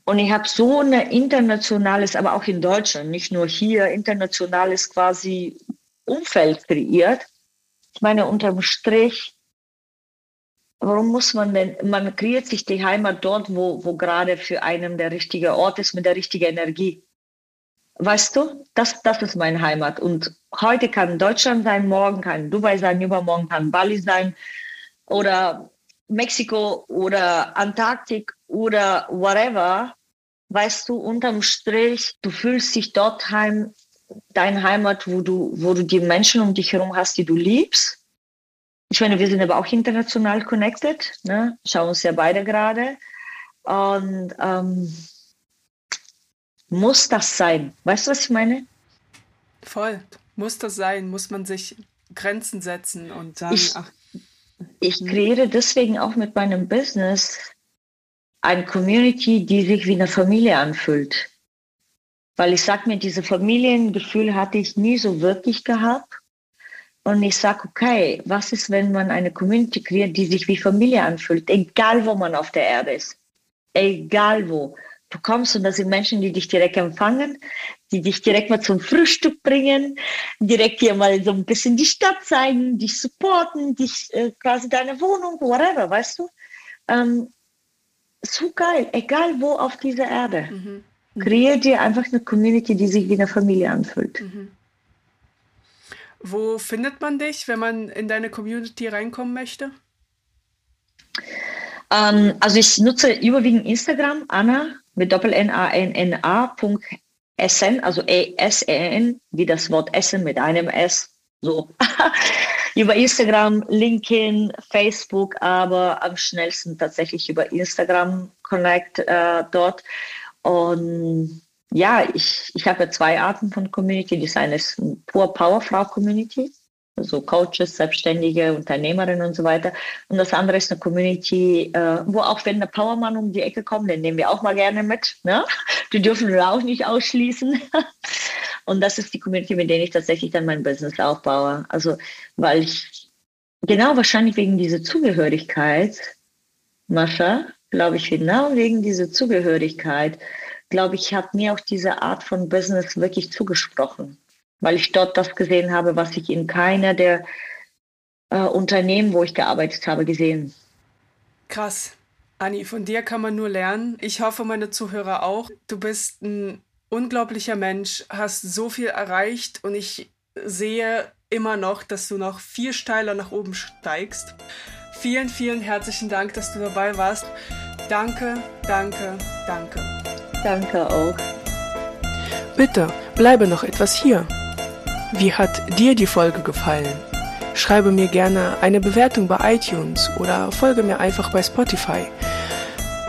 Speaker 1: Und ich habe so ein internationales, aber auch in Deutschland, nicht nur hier, internationales quasi Umfeld kreiert. Ich meine, unterm Strich, warum muss man denn, man kreiert sich die Heimat dort, wo, wo gerade für einen der richtige Ort ist mit der richtigen Energie. Weißt du, das, das ist meine Heimat. Und heute kann Deutschland sein, morgen kann Dubai sein, übermorgen kann Bali sein oder Mexiko oder Antarktik oder whatever. Weißt du, unterm Strich, du fühlst dich dort heim, deine Heimat, wo du, wo du die Menschen um dich herum hast, die du liebst ich meine, wir sind aber auch international connected, ne? schauen uns ja beide gerade. Und ähm, muss das sein? Weißt du, was ich meine?
Speaker 3: Voll. Muss das sein? Muss man sich Grenzen setzen und sagen,
Speaker 1: ich, ach. Ich kreiere deswegen auch mit meinem Business eine Community, die sich wie eine Familie anfühlt. Weil ich sag mir, diese Familiengefühl hatte ich nie so wirklich gehabt. Und ich sage, okay, was ist, wenn man eine Community kreiert, die sich wie Familie anfühlt, egal wo man auf der Erde ist, egal wo. Du kommst und das sind Menschen, die dich direkt empfangen, die dich direkt mal zum Frühstück bringen, direkt dir mal so ein bisschen die Stadt zeigen, dich supporten, dich äh, quasi deine Wohnung, whatever, weißt du? Ähm, so geil, egal wo auf dieser Erde. Mhm. Mhm. Kreier dir einfach eine Community, die sich wie eine Familie anfühlt. Mhm.
Speaker 3: Wo findet man dich, wenn man in deine Community reinkommen möchte?
Speaker 1: Ähm, also ich nutze überwiegend Instagram, Anna mit Doppel N A N N A SN, also E S E N, wie das Wort Essen mit einem S, so. über Instagram, LinkedIn, Facebook, aber am schnellsten tatsächlich über Instagram Connect äh, dort. Und ja, ich, ich habe zwei Arten von Community. Das eine ist eine pure Powerfrau Community, also Coaches, Selbstständige, Unternehmerinnen und so weiter. Und das andere ist eine Community, äh, wo auch wenn der Powermann um die Ecke kommt, den nehmen wir auch mal gerne mit. Ne? Die dürfen wir auch nicht ausschließen. Und das ist die Community, mit der ich tatsächlich dann mein Business aufbaue. Also, weil ich, genau wahrscheinlich wegen dieser Zugehörigkeit, Mascha, glaube ich, genau wegen dieser Zugehörigkeit, glaube ich, hat mir auch diese Art von Business wirklich zugesprochen, weil ich dort das gesehen habe, was ich in keiner der äh, Unternehmen, wo ich gearbeitet habe, gesehen.
Speaker 5: Krass. Anni, von dir kann man nur lernen. Ich hoffe, meine Zuhörer auch. Du bist ein unglaublicher Mensch, hast so viel erreicht und ich sehe immer noch, dass du noch viel steiler nach oben steigst. Vielen, vielen herzlichen Dank, dass du dabei warst. Danke, danke, danke.
Speaker 1: Danke auch.
Speaker 5: Bitte, bleibe noch etwas hier. Wie hat dir die Folge gefallen? Schreibe mir gerne eine Bewertung bei iTunes oder folge mir einfach bei Spotify.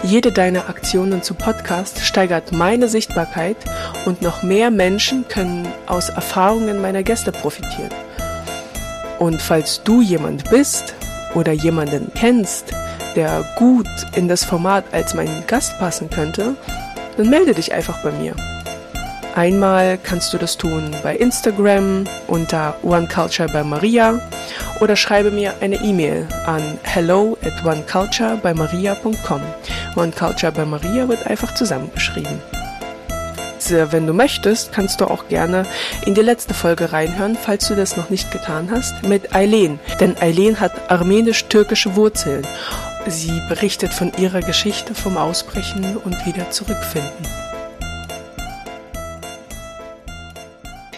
Speaker 5: Jede deiner Aktionen zu Podcast steigert meine Sichtbarkeit und noch mehr Menschen können aus Erfahrungen meiner Gäste profitieren. Und falls du jemand bist, oder jemanden kennst, der gut in das Format als mein Gast passen könnte, dann melde dich einfach bei mir. Einmal kannst du das tun bei Instagram unter OneCulture bei Maria oder schreibe mir eine E-Mail an hello at oneculturebymaria.com. OneCulture bei Maria wird einfach zusammengeschrieben. Wenn du möchtest, kannst du auch gerne in die letzte Folge reinhören, falls du das noch nicht getan hast, mit Eileen. Denn Eileen hat armenisch-türkische Wurzeln. Sie berichtet von ihrer Geschichte vom Ausbrechen und wieder zurückfinden.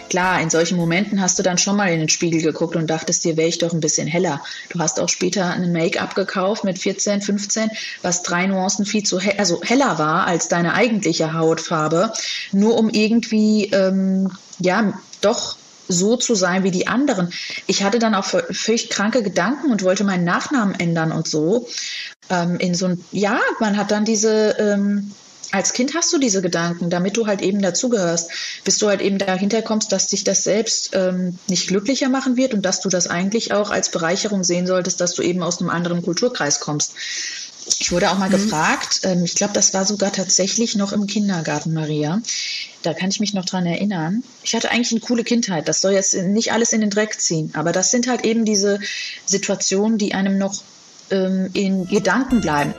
Speaker 6: Klar, in solchen Momenten hast du dann schon mal in den Spiegel geguckt und dachtest dir, wäre ich doch ein bisschen heller. Du hast auch später ein Make-up gekauft mit 14, 15, was drei Nuancen viel zu he also heller war als deine eigentliche Hautfarbe, nur um irgendwie, ähm, ja, doch so zu sein wie die anderen. Ich hatte dann auch völlig kranke Gedanken und wollte meinen Nachnamen ändern und so. Ähm, in so ein, ja, man hat dann diese, ähm, als Kind hast du diese Gedanken, damit du halt eben dazugehörst, bis du halt eben dahinter kommst, dass dich das selbst ähm, nicht glücklicher machen wird und dass du das eigentlich auch als Bereicherung sehen solltest, dass du eben aus einem anderen Kulturkreis kommst. Ich wurde auch mal mhm. gefragt, ähm, ich glaube, das war sogar tatsächlich noch im Kindergarten, Maria. Da kann ich mich noch dran erinnern. Ich hatte eigentlich eine coole Kindheit. Das soll jetzt nicht alles in den Dreck ziehen, aber das sind halt eben diese Situationen, die einem noch ähm, in Gedanken bleiben.